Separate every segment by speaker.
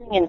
Speaker 1: Tingin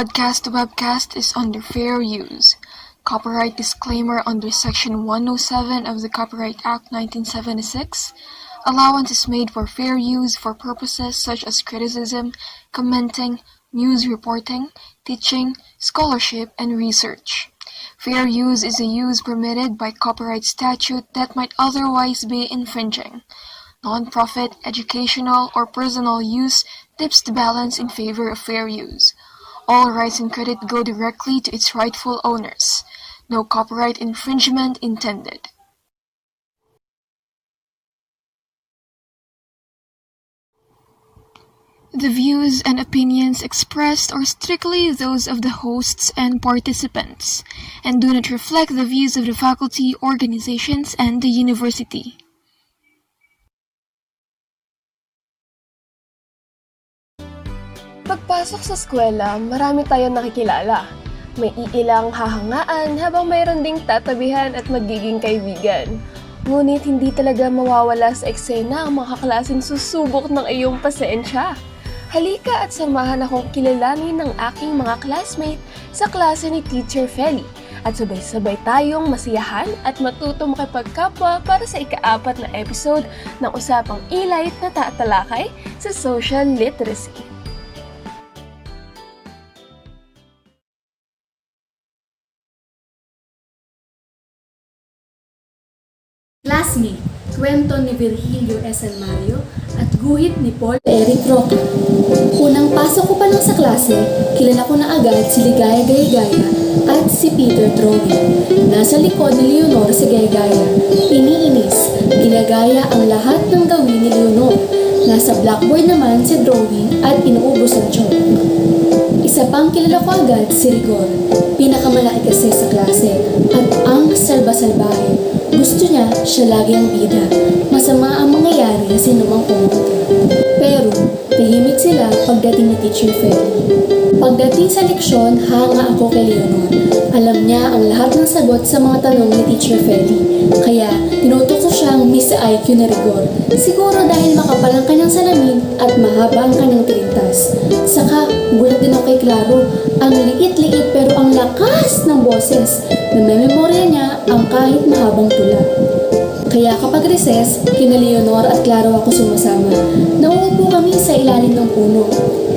Speaker 2: Podcast webcast is under fair use. Copyright disclaimer under Section 107 of the Copyright Act 1976. Allowance is made for fair use for purposes such as criticism, commenting, news reporting, teaching, scholarship, and research. Fair use is a use permitted by copyright statute that might otherwise be infringing. Non-profit, educational, or personal use tips the balance in favor of fair use. All rights and credit go directly to its rightful owners. No copyright infringement intended. The views and opinions expressed are strictly those of the hosts and participants, and do not reflect the views of the faculty, organizations, and the university.
Speaker 3: Pagpasok sa eskwela, marami tayong nakikilala. May iilang hahangaan habang mayroon ding tatabihan at magiging kaibigan. Ngunit hindi talaga mawawala sa eksena ang mga kaklaseng susubok ng iyong pasensya. Halika at samahan akong kilalanin ng aking mga classmate sa klase ni Teacher Feli at sabay-sabay tayong masiyahan at matuto makipagkapwa para sa ikaapat na episode ng Usapang Elite na tatalakay sa social literacy.
Speaker 4: Classmate, kwento ni Virgilio S. Mario at guhit ni Paul Eric Roque. Unang pasok ko pa lang sa klase, kilala ko na agad si Ligaya Gayagaya at si Peter Drawing. Nasa likod ni Leonor si Gayagaya. Iniinis, ginagaya ang lahat ng gawin ni Leonor. Nasa blackboard naman si Drawing at inuubos ang chalk. Isa pang kilala ko agad si Rigor. Pinakamalaki kasi sa klase at ang salba-salbahe. Gusto niya, siya lagi ang bida. Masama ang mangyayari sa sinumang pumunta. Pero, tahimik sila pagdating ni Teacher Feli. Pagdating sa leksyon, hanga ako kay Leonor. Alam niya ang lahat ng sagot sa mga tanong ni Teacher Feli. Kaya, tinutok ko siyang Miss IQ na rigor. Siguro dahil makapal ang kanyang salamin at mahaba ang kanyang tilintas. Saka, gulat din ako kay Claro. Ang liit-liit pero ang lakas ng boses. Namememorya niya ang kahit mahabang tula. Kaya kapag recess, kina Leonor at Claro ako sumasama. Nauupo kami sa ilalim ng puno.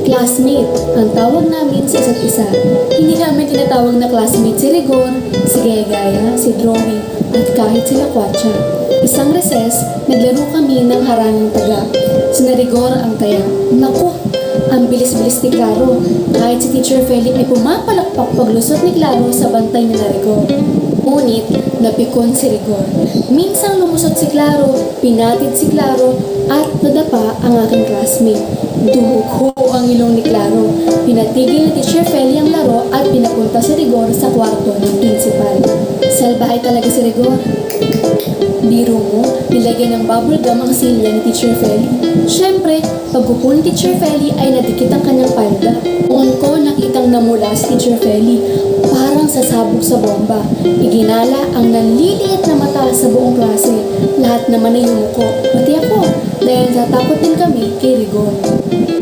Speaker 4: Classmate, ang tawag namin sa isa't isa. Hindi namin tinatawag na classmate si Rigor, si Gaya-Gaya, si Drawing, at kahit sila Kwatcha. Isang recess, naglaro kami ng harangang taga. Si Rigor ang taya. Naku, ang bilis-bilis ni Claro. Kahit si Teacher Feli ay pumapalakpak paglusot ni Claro sa bantay ni Rigor. Ngunit, napikon si Rigor. Minsang lumusot si Claro, pinatid si Claro, at nadapa ang aking classmate. Duho ang ilong ni Claro. Pinatigil ni Teacher Feli ang laro at pinapunta si Rigor sa kwarto ng principal. Salbahay talaga si Rigor. Biro mo, nilagyan ng bubble gum ang silya ni Teacher Feli. Siyempre, pag ni Teacher Feli ay nadikit ang kanyang palda. Kung namula si Teacher Feli, parang sasabog sa bomba. Iginala ang nanliliit na mata sa buong klase. Lahat naman ay yumuko, dahil natakot din kami kay Rigor.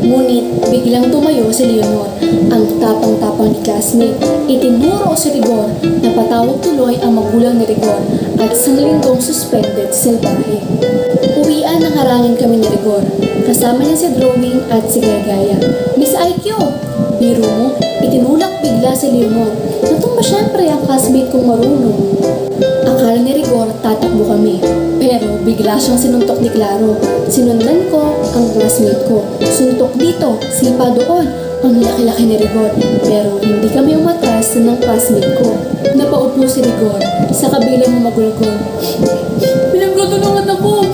Speaker 4: Ngunit biglang tumayo si Leonor, ang tapang-tapang ni classmate. Itinuro si Rigor na patawag tuloy ang magulang ni Rigor at isang linggong suspended sa salbahe. Uwian ng harangin kami ni Rigor. Kasama niya si Drawing at si Gaya. Miss IQ, biro mo, itinulak bigla si Leonor. Natumba syempre ang classmate kong marunong. Akala ni Rigor tatakbo kami. Pero bigla siyang sinuntok ni Claro. Sinundan ko ang classmate ko. Suntok dito, sipa doon. Ang laki-laki ni Rigor. Pero hindi kami umatras ng classmate ko. Napaupo si Rigor sa kabilang magulgol. Pinagtutulungan ako!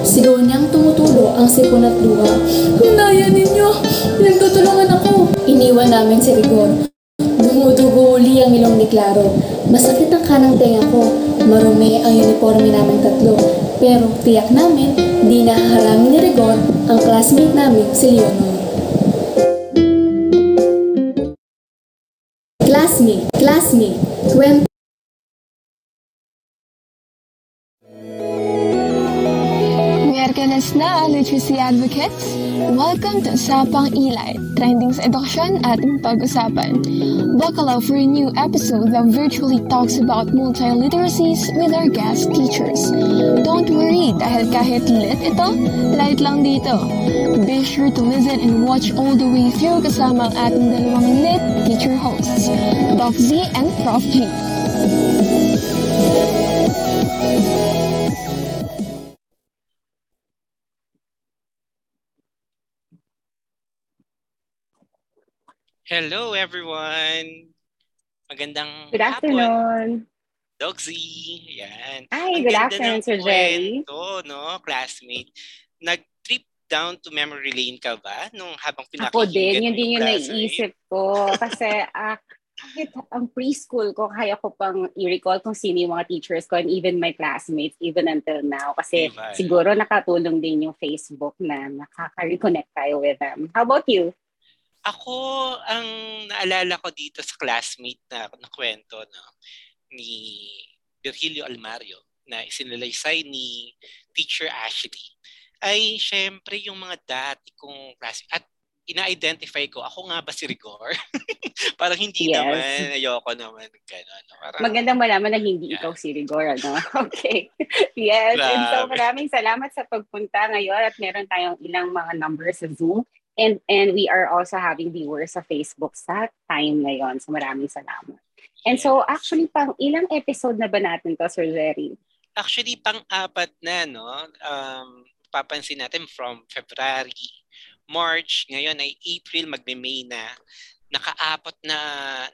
Speaker 4: Sigaw niyang tumutulo ang sipon at luha. Naya ninyo! Pinagtutulungan ako! Iniwan namin si Rigor. Dumudugo uli ang ilong ni Claro. Masakit ang kanang tenga ko. Marumi ang uniforme naming tatlo. Pero tiyak namin, di nahaharangin ni Rigor ang classmate namin si Leonor. Classmate, classmate, kwento
Speaker 2: Miyerkules na, Literacy Advocates! Welcome to Usapang Ilay, trending sa edukasyon at pag-usapan. Up for a new episode that virtually talks about multiliteracies with our guest teachers. Don't worry, dahil kahit lit ito, light lang dito. Be sure to listen and watch all the way through kasama ang ating dalawang lit teacher hosts, Doc Z and Prof G.
Speaker 5: Hello everyone! Magandang
Speaker 6: Good
Speaker 5: hapon,
Speaker 6: afternoon.
Speaker 5: Dogsy. Yan.
Speaker 6: Hi,
Speaker 5: Ang
Speaker 6: good afternoon, Sir Jerry.
Speaker 5: kwento, no, classmate. Nag-trip down to memory lane ka ba nung habang
Speaker 6: Ako
Speaker 5: pinakikinggan
Speaker 6: din, yun din yung naiisip ko. Kasi ah, kahit ang preschool ko, kaya ko pang i-recall kung sino yung mga teachers ko and even my classmates, even until now. Kasi
Speaker 5: Diba?
Speaker 6: siguro nakatulong din yung Facebook na nakaka-reconnect tayo with them. How about you?
Speaker 5: Ako, ang naalala ko dito sa classmate na, na kwento no, ni Virgilio Almario na isinalaysay ni Teacher Ashley ay syempre yung mga dati kong classmate. At ina-identify ko, ako nga ba si Rigor? Parang hindi
Speaker 6: Yes.
Speaker 5: naman, ayoko naman. Ganun, no? Parang,
Speaker 6: Magandang malaman na hindi
Speaker 5: Yeah.
Speaker 6: ikaw si Rigor, ano? Okay. yes. And so
Speaker 5: Grabe.
Speaker 6: maraming salamat sa pagpunta ngayon at meron tayong ilang mga numbers sa Zoom. And and we are also having viewers sa Facebook sa time ngayon. So maraming salamat. And so
Speaker 5: yes.
Speaker 6: actually pang ilang episode na ba natin to, Sir Jerry?
Speaker 5: Actually, pang-apat na, no? Um, papansin natin from February, March, ngayon ay April, magme-May na. Nakaapat na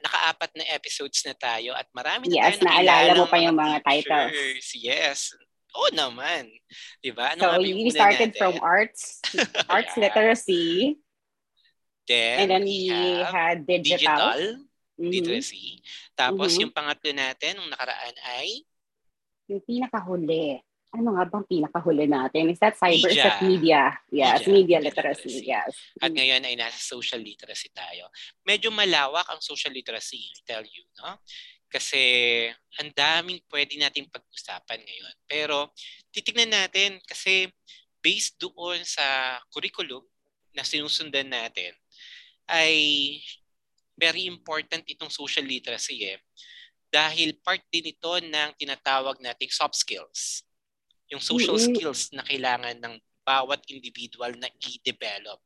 Speaker 5: nakaapat na episodes na tayo at marami na
Speaker 6: Yes,
Speaker 5: tayong
Speaker 6: naalala mo pa yung mga titles.
Speaker 5: Yes. Oo naman. 'Di ba? Ano
Speaker 6: so we started
Speaker 5: natin?
Speaker 6: from arts, arts
Speaker 5: Yeah.
Speaker 6: literacy,
Speaker 5: Then,
Speaker 6: and then
Speaker 5: we
Speaker 6: we had digital.
Speaker 5: digital
Speaker 6: Mhm.
Speaker 5: literacy. Tapos
Speaker 6: Mhm.
Speaker 5: yung pangatlo natin nung nakaraan ay
Speaker 6: Yung pinakahuli. Ano nga bang pinakahuli natin? Is that cyber? Is
Speaker 5: Media.
Speaker 6: that media? Yes,
Speaker 5: Media
Speaker 6: media, literacy.
Speaker 5: literacy.
Speaker 6: Yes.
Speaker 5: At ngayon ay nasa social literacy tayo. Medyo malawak ang social literacy, I tell you, no? Kasi ang daming pwede nating pag-usapan ngayon. Pero titignan natin kasi based doon sa curriculum na sinusundan natin ay very important itong social literacy eh. Dahil part din ito ng tinatawag nating soft skills. Yung social
Speaker 6: Mm-mm.
Speaker 5: skills na kailangan ng bawat individual na i-develop.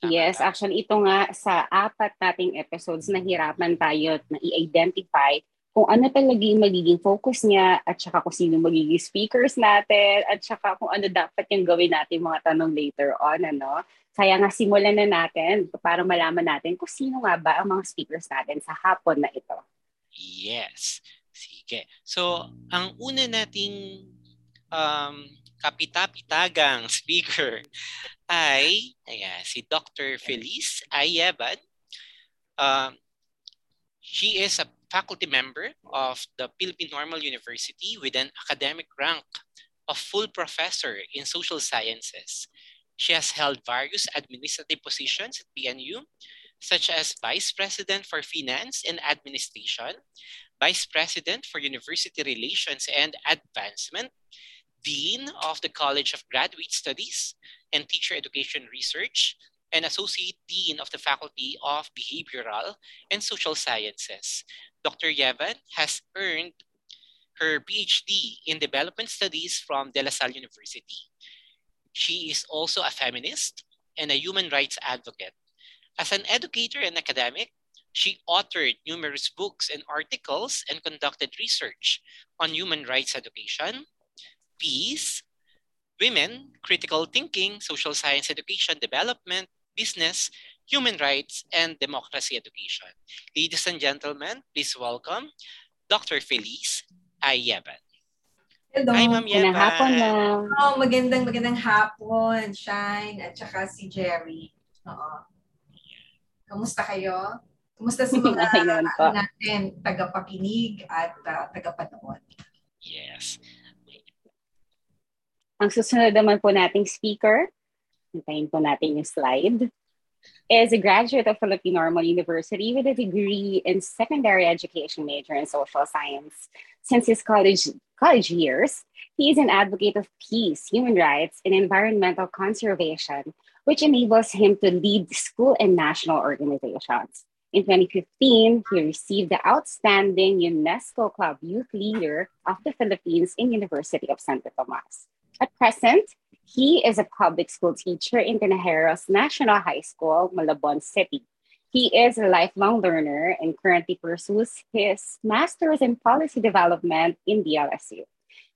Speaker 5: Tama
Speaker 6: Yes,
Speaker 5: ba?
Speaker 6: actually ito nga sa apat nating episodes nahirapan tayo na i-identify kung ano talaga yung magiging focus niya at saka kung sino magiging speakers natin at saka kung ano dapat yung gawin natin mga tanong later on. Ano? Kaya nga simulan na natin para malaman natin kung sino nga ba ang mga speakers natin sa hapon na ito.
Speaker 5: Yes. Sige. So, ang una nating um, kapitapitagang speaker ay ayan, si Dr. Feliz Ayaban. Um, she is a faculty member of the Philippine Normal University with an academic rank of full professor in social sciences. She has held various administrative positions at PNU, such as Vice President for Finance and Administration, Vice President for University Relations and Advancement, Dean of the College of Graduate Studies and Teacher Education Research, and Associate Dean of the Faculty of Behavioral and Social Sciences. Dr. Yevan has earned her PhD in Development Studies from De La Salle University. She is also a feminist and a human rights advocate. As an educator and academic, she authored numerous books and articles and conducted research on human rights education, peace, women, critical thinking, social science education development, business, human rights, and democracy education. Ladies and gentlemen, please welcome Dr. Felice Ayaban.
Speaker 7: Hello.
Speaker 5: Hi, Ma'am.
Speaker 6: Magandang hapon na.
Speaker 7: Oh, magandang magandang hapon, Shine, at saka si Jerry. Oo. Kamusta kayo? Kamusta sa mga natin, tagapakinig at uh, tagapanood?
Speaker 5: Yes.
Speaker 6: Ang susunod naman po nating speaker, hintayin po natin yung slide, is a graduate of Philippine Normal University with a degree in secondary education major in social science. Since his college, college years, he is an advocate of peace, human rights, and environmental conservation, which enables him to lead school and national organizations. In 2015, he received the Outstanding UNESCO Club Youth Leader of the Philippines in University of Santo Tomas. At present, he is a public school teacher in Tinajeros National High School, Malabon City. He is a lifelong learner and currently pursues his master's in policy development in the LSU.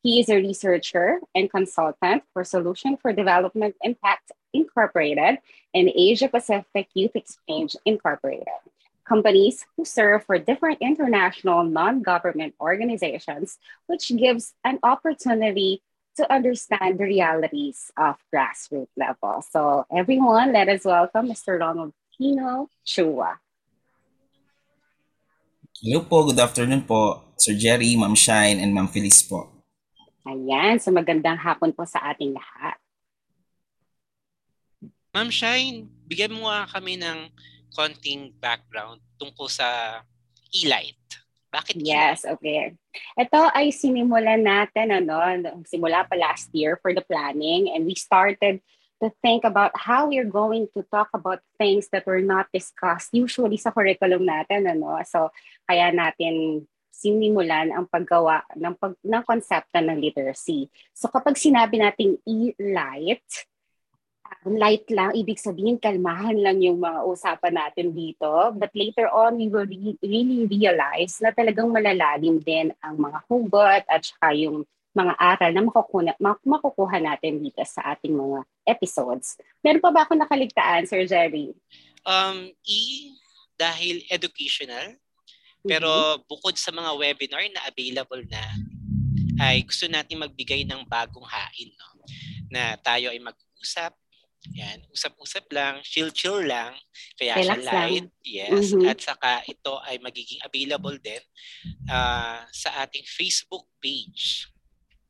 Speaker 6: He is a researcher and consultant for Solution for Development Impact Incorporated and Asia Pacific Youth Exchange Incorporated. Companies who serve for different international non government organizations, which gives an opportunity to understand the realities of grassroots level. So, everyone, let us welcome Mr. Ronald Pino Chua.
Speaker 8: Hello po, good afternoon po, Sir Jerry, Ma'am Shine, and Ma'am Felice po.
Speaker 6: Ayan, so magandang hapon po sa ating lahat.
Speaker 5: Ma'am Shine, bigyan mo nga kami ng konting background tungkol sa e-light. Bakit
Speaker 6: Yes, okay. Ito ay sinimulan natin, ano, simula pa last year for the planning and we started to think about how we're going to talk about things that were not discussed usually sa curriculum natin, ano. So, kaya natin sinimulan ang paggawa ng, pag, ng konsepto ng literacy. So, kapag sinabi nating e-light, um, light lang, ibig sabihin kalmahan lang yung mga usapan natin dito. But later on, we will re- really realize na talagang malalalim din ang mga hugot at saka yung mga aral na makukuha, makukuha natin dito sa ating mga episodes. Meron pa ba ako nakaligtaan, Sir Jerry?
Speaker 5: Um, E, dahil educational, pero bukod sa mga webinar na available na, ay gusto natin magbigay ng bagong hain, no? Na tayo ay mag-usap, yan, usap-usap lang, chill-chill lang, kaya siya
Speaker 6: Relax lang.
Speaker 5: light, yes,
Speaker 6: Mhm.
Speaker 5: at saka ito ay magiging available din ah, sa ating Facebook page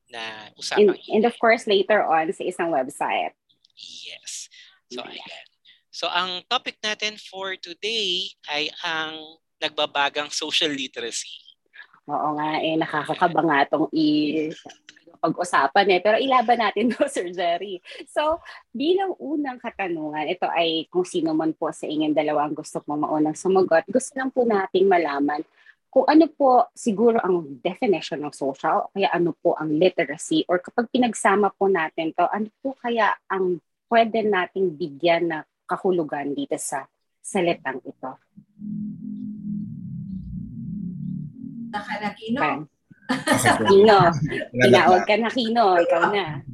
Speaker 5: na
Speaker 6: And,
Speaker 5: usapang
Speaker 6: and of course, later on sa isang website.
Speaker 5: Yes. So, ayan. So, ang topic natin for today ay ang nagbabagang social literacy.
Speaker 6: Oo nga, eh, nakakakaba nga itong i- pag-usapan eh. Pero ilaban natin to, Sir Jerry. So, bilang unang katanungan, ito ay kung sino man po sa inyong dalawang gusto pong maunang sumagot, gusto lang po nating malaman kung ano po siguro ang definition ng social kaya ano po ang literacy or kapag pinagsama po natin to, ano po kaya ang pwede nating bigyan na kahulugan dito sa salitang ito.
Speaker 7: Nakanakino?
Speaker 6: Okay. Kino, tinawag
Speaker 8: na.
Speaker 6: ka na Kino, ikaw na.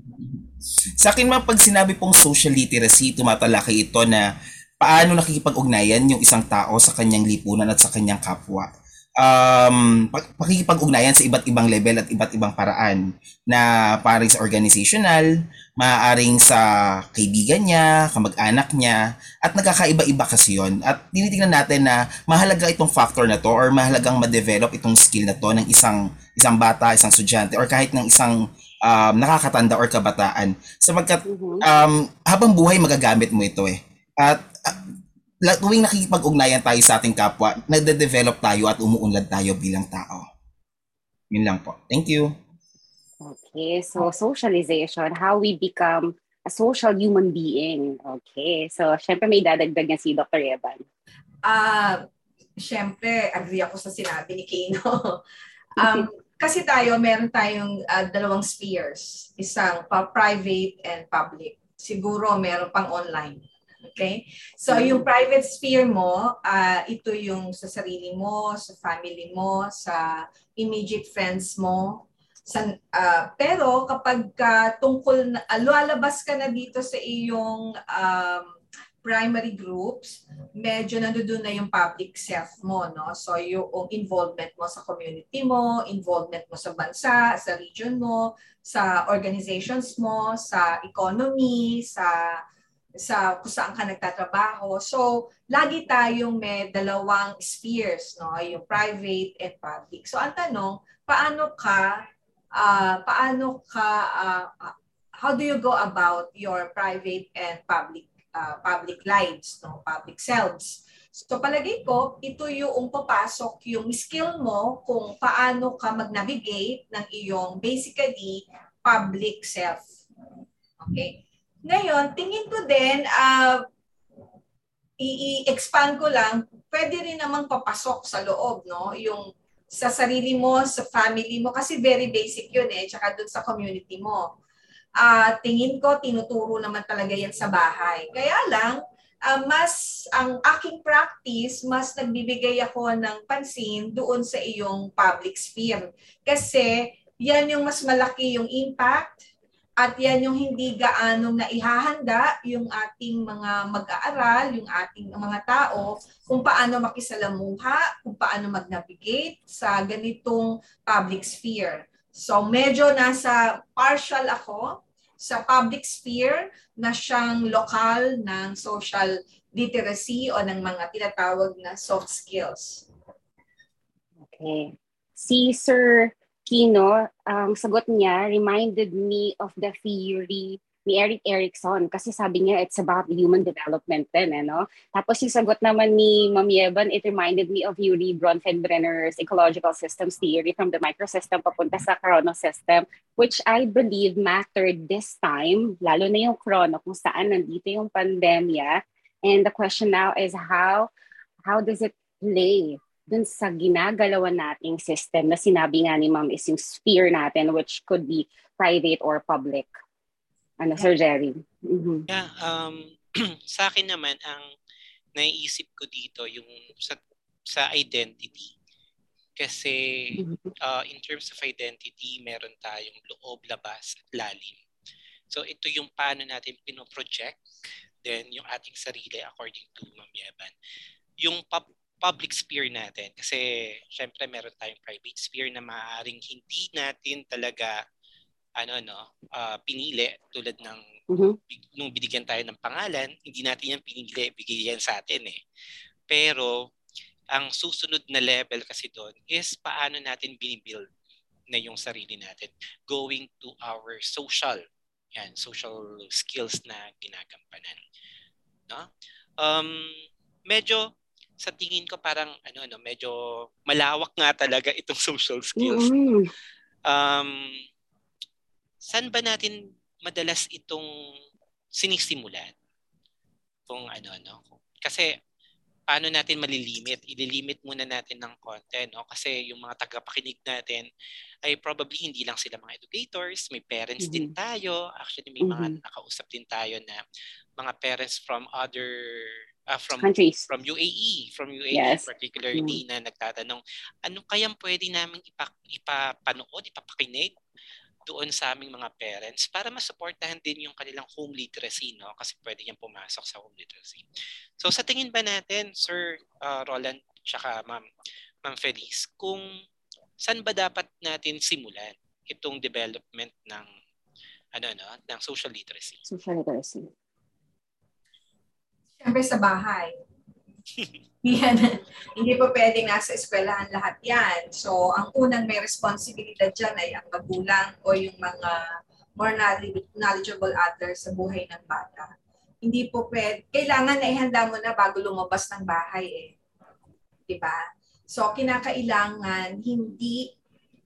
Speaker 8: Sa akin man, pag sinabi pong social literacy, tumatalaki ito na paano nakikipag-ugnayan yung isang tao sa kanyang lipunan at sa kanyang kapwa. Um, pag- pakikipag-ugnayan sa iba't ibang level at iba't ibang paraan na paring sa organizational, maaaring sa kaibigan niya, kamag-anak niya, at nagkakaiba-iba kasi yon At tinitingnan natin na mahalaga itong factor na to or mahalagang ma-develop itong skill na to ng isang isang bata, isang estudyante, or kahit ng isang um, nakakatanda or kabataan. Sapagkat
Speaker 6: Mhm.
Speaker 8: um, habang buhay magagamit mo ito eh. At uh, tuwing nakikipag-ugnayan tayo sa ating kapwa, nagde-develop tayo at umuunlad tayo bilang tao. Yun lang po. Thank you.
Speaker 6: Okay, so socialization, how we become a social human being. Okay, so syempre may dadagdag niya si Dr. Evan.
Speaker 7: Ah, syempre, agree ako sa sinabi ni Kino. um, kasi tayo, meron tayong ah, dalawang spheres. Isang pa private and public. Siguro meron pang online. Okay? So, yung private sphere mo, ah, ito yung sa sarili mo, sa family mo, sa immediate friends mo. Sa, ah, pero kapag ka tungkol na, ah, lumalabas ka na dito sa iyong um, primary groups, medyo nandoon na yung public self mo, no? So, yung involvement mo sa community mo, involvement mo sa bansa, sa region mo, sa organizations mo, sa economy, sa sa kung saan ka nagtatrabaho. So, lagi tayong may dalawang spheres, no? Yung private and public. So, ang tanong, paano ka ah, paano ka ah, how do you go about your private and public uh, public lives, no, public selves. So palagay ko, ito yung papasok yung skill mo kung paano ka mag-navigate ng iyong basically public self. Okay? Ngayon, tingin ko din, uh, i-expand ko lang, pwede rin namang papasok sa loob, no? Yung sa sarili mo, sa family mo, kasi very basic yun eh, tsaka dun sa community mo uh, tingin ko tinuturo naman talaga yan sa bahay. Kaya lang, uh, mas ang aking practice, mas nagbibigay ako ng pansin doon sa iyong public sphere. Kasi yan yung mas malaki yung impact at yan yung hindi gaano na ihahanda yung ating mga mag-aaral, yung ating mga tao, kung paano makisalamuha, kung paano mag-navigate sa ganitong public sphere. So medyo nasa partial ako sa public sphere na siyang lokal ng social literacy o ng mga tinatawag na soft skills.
Speaker 6: Okay. Si Sir Kino, ang sagot niya reminded me of the theory ni Eric Erickson kasi sabi niya it's about human development din, eh, no? Tapos yung sagot naman ni Ma'am Yeban, it reminded me of Yuri Bronfenbrenner's ecological systems theory from the microsystem papunta sa chronosystem, which I believe mattered this time, lalo na yung chrono, kung saan nandito yung pandemya. And the question now is how how does it play dun sa ginagalawan nating system na sinabi nga ni ma'am is yung sphere natin which could be private or public. Ano, Sir Jerry? Mm-hmm.
Speaker 5: Yeah, um, sa akin naman, ang naiisip ko dito yung sa, sa identity. Kasi uh, in terms of identity, meron tayong loob, labas, at lalim. So ito yung paano natin pinoproject then yung ating sarili according to Ma'am Yeban. Yung pub- public sphere natin kasi syempre meron tayong private sphere na maaaring hindi natin talaga ano no uh, pinili tulad ng
Speaker 6: mm-hmm.
Speaker 5: nung binigyan tayo ng pangalan hindi natin yan pinili bigay yan sa atin eh pero ang susunod na level kasi doon is paano natin binibuild na yung sarili natin going to our social yan social skills na ginagampanan no um medyo sa tingin ko parang ano ano medyo malawak nga talaga itong social skills
Speaker 6: mm-hmm.
Speaker 5: um saan ba natin madalas itong sinisimulan? Kung ano, no? Kasi paano natin malilimit? Ililimit muna natin ng konti, no? Kasi yung mga tagapakinig natin ay probably hindi lang sila mga educators, may parents mm-hmm. din tayo. Actually, may mm-hmm. mga nakausap din tayo na mga parents from other uh, from
Speaker 6: countries
Speaker 5: from UAE from UAE
Speaker 6: yes.
Speaker 5: particularly mm-hmm. na nagtatanong ano kayang pwede naming ipa, ipapanood ipapakinig doon sa aming mga parents para masuportahan din yung kanilang home literacy, no? Kasi pwede yan pumasok sa home literacy. So sa tingin ba natin, Sir uh, Roland, tsaka Ma'am, Ma'am Feliz, kung saan ba dapat natin simulan itong development ng ano no, ng social literacy?
Speaker 6: Social literacy.
Speaker 7: Siyempre sa bahay. yan, hindi pa pwedeng nasa eskwelahan lahat yan. So, ang unang may responsibilidad dyan ay ang magulang o yung mga more knowledgeable others sa buhay ng bata. Hindi po pwede. Kailangan na ihanda mo na bago lumabas ng bahay eh. 'Di ba? So kinakailangan hindi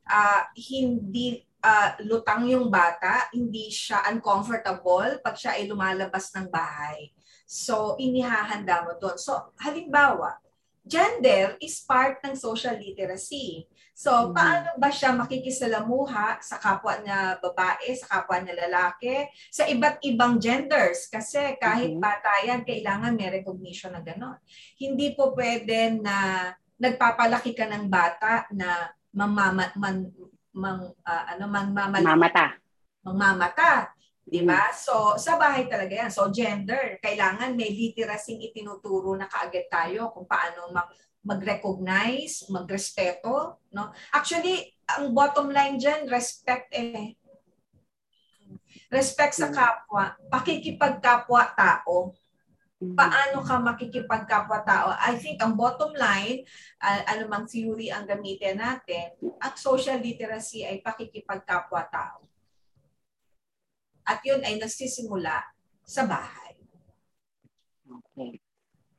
Speaker 7: uh, hindi uh, lutang yung bata, hindi siya uncomfortable pag siya ay lumalabas ng bahay. So, inihahanda mo doon. So, halimbawa, gender is part ng social literacy. So, mm-hmm. paano ba siya makikisalamuha sa kapwa niya babae, sa kapwa niya lalaki, sa iba't ibang genders? Kasi kahit mm-hmm. bata yan, kailangan may recognition na gano'n. Hindi po pwede na nagpapalaki ka ng bata na mamama, man, mang, uh, ano, mang
Speaker 6: mamata.
Speaker 7: Mangmamata. Di ba? So, sa bahay talaga yan. So, gender, kailangan may literacy itinuturo na kaagad tayo kung paano mag mag-recognize, magrespeto, no? Actually, ang bottom line diyan, respect eh. Respect sa kapwa, pakikipagkapwa tao. Paano ka makikipagkapwa tao? I think ang bottom line, uh, anumang theory ang gamitin natin, ang social literacy ay pakikipagkapwa tao. At yun ay nagsisimula sa bahay.
Speaker 6: Okay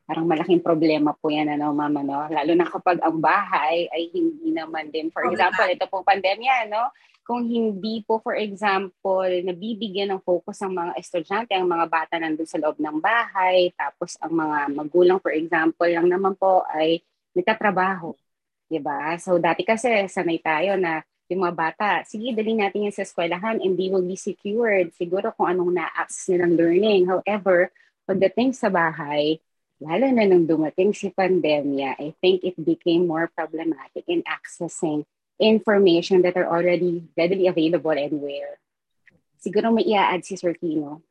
Speaker 6: parang malaking problema po yan, ano, mama, no? Lalo na kapag ang bahay ay hindi naman din. For example, ito pong pandemya, no? Kung hindi po, for example, nabibigyan ng focus ang mga estudyante, ang mga bata nandun sa loob ng bahay, tapos ang mga magulang, for example, lang naman po ay nagtatrabaho. Diba? So, dati kasi sanay tayo na yung mga bata, sige, dali natin yan sa eskwelahan and they will be secured. Siguro kung anong na-access nilang learning. However, pagdating sa bahay, lalo na nung dumating si pandemya, I think it became more problematic in accessing information that are already readily available anywhere. Siguro may i-add si Sir Kino.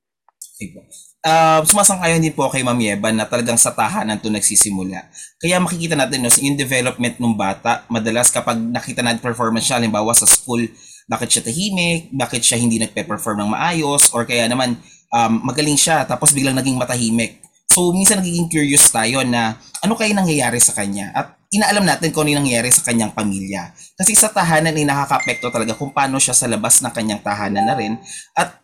Speaker 8: Uh, sumasang-ayon din po kay Ma'am Yeban na talagang sa tahanan to nagsisimula. Kaya makikita natin no, yung development ng bata, madalas kapag nakita natin performance siya, halimbawa sa school, bakit siya tahimik, bakit siya hindi nagpe-perform ng maayos, or kaya naman um, magaling siya tapos biglang naging matahimik So, minsan nagiging curious tayo na ano kaya nangyayari sa kanya at inaalam natin kung ano yung nangyayari sa kanyang pamilya. Kasi sa tahanan ay nakaka-apekto talaga kung paano siya sa labas ng kanyang tahanan na rin. At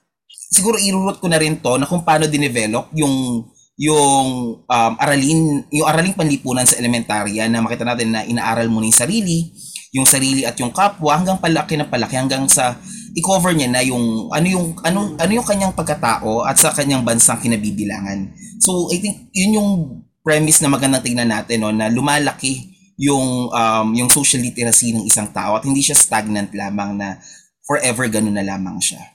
Speaker 8: siguro irurot ko na rin to na kung paano dinevelop yung yung um, aralin, yung araling panlipunan sa elementarya na makita natin na inaaral mo na yung sarili, yung sarili at yung kapwa hanggang palaki na palaki hanggang sa i-cover niya na yung ano yung ano ano yung kanyang pagkatao at sa kanyang bansang kinabibilangan. So I think yun yung premise na magandang tingnan natin no na lumalaki yung um, yung social literacy ng isang tao at hindi siya stagnant lamang na forever ganun na lamang siya.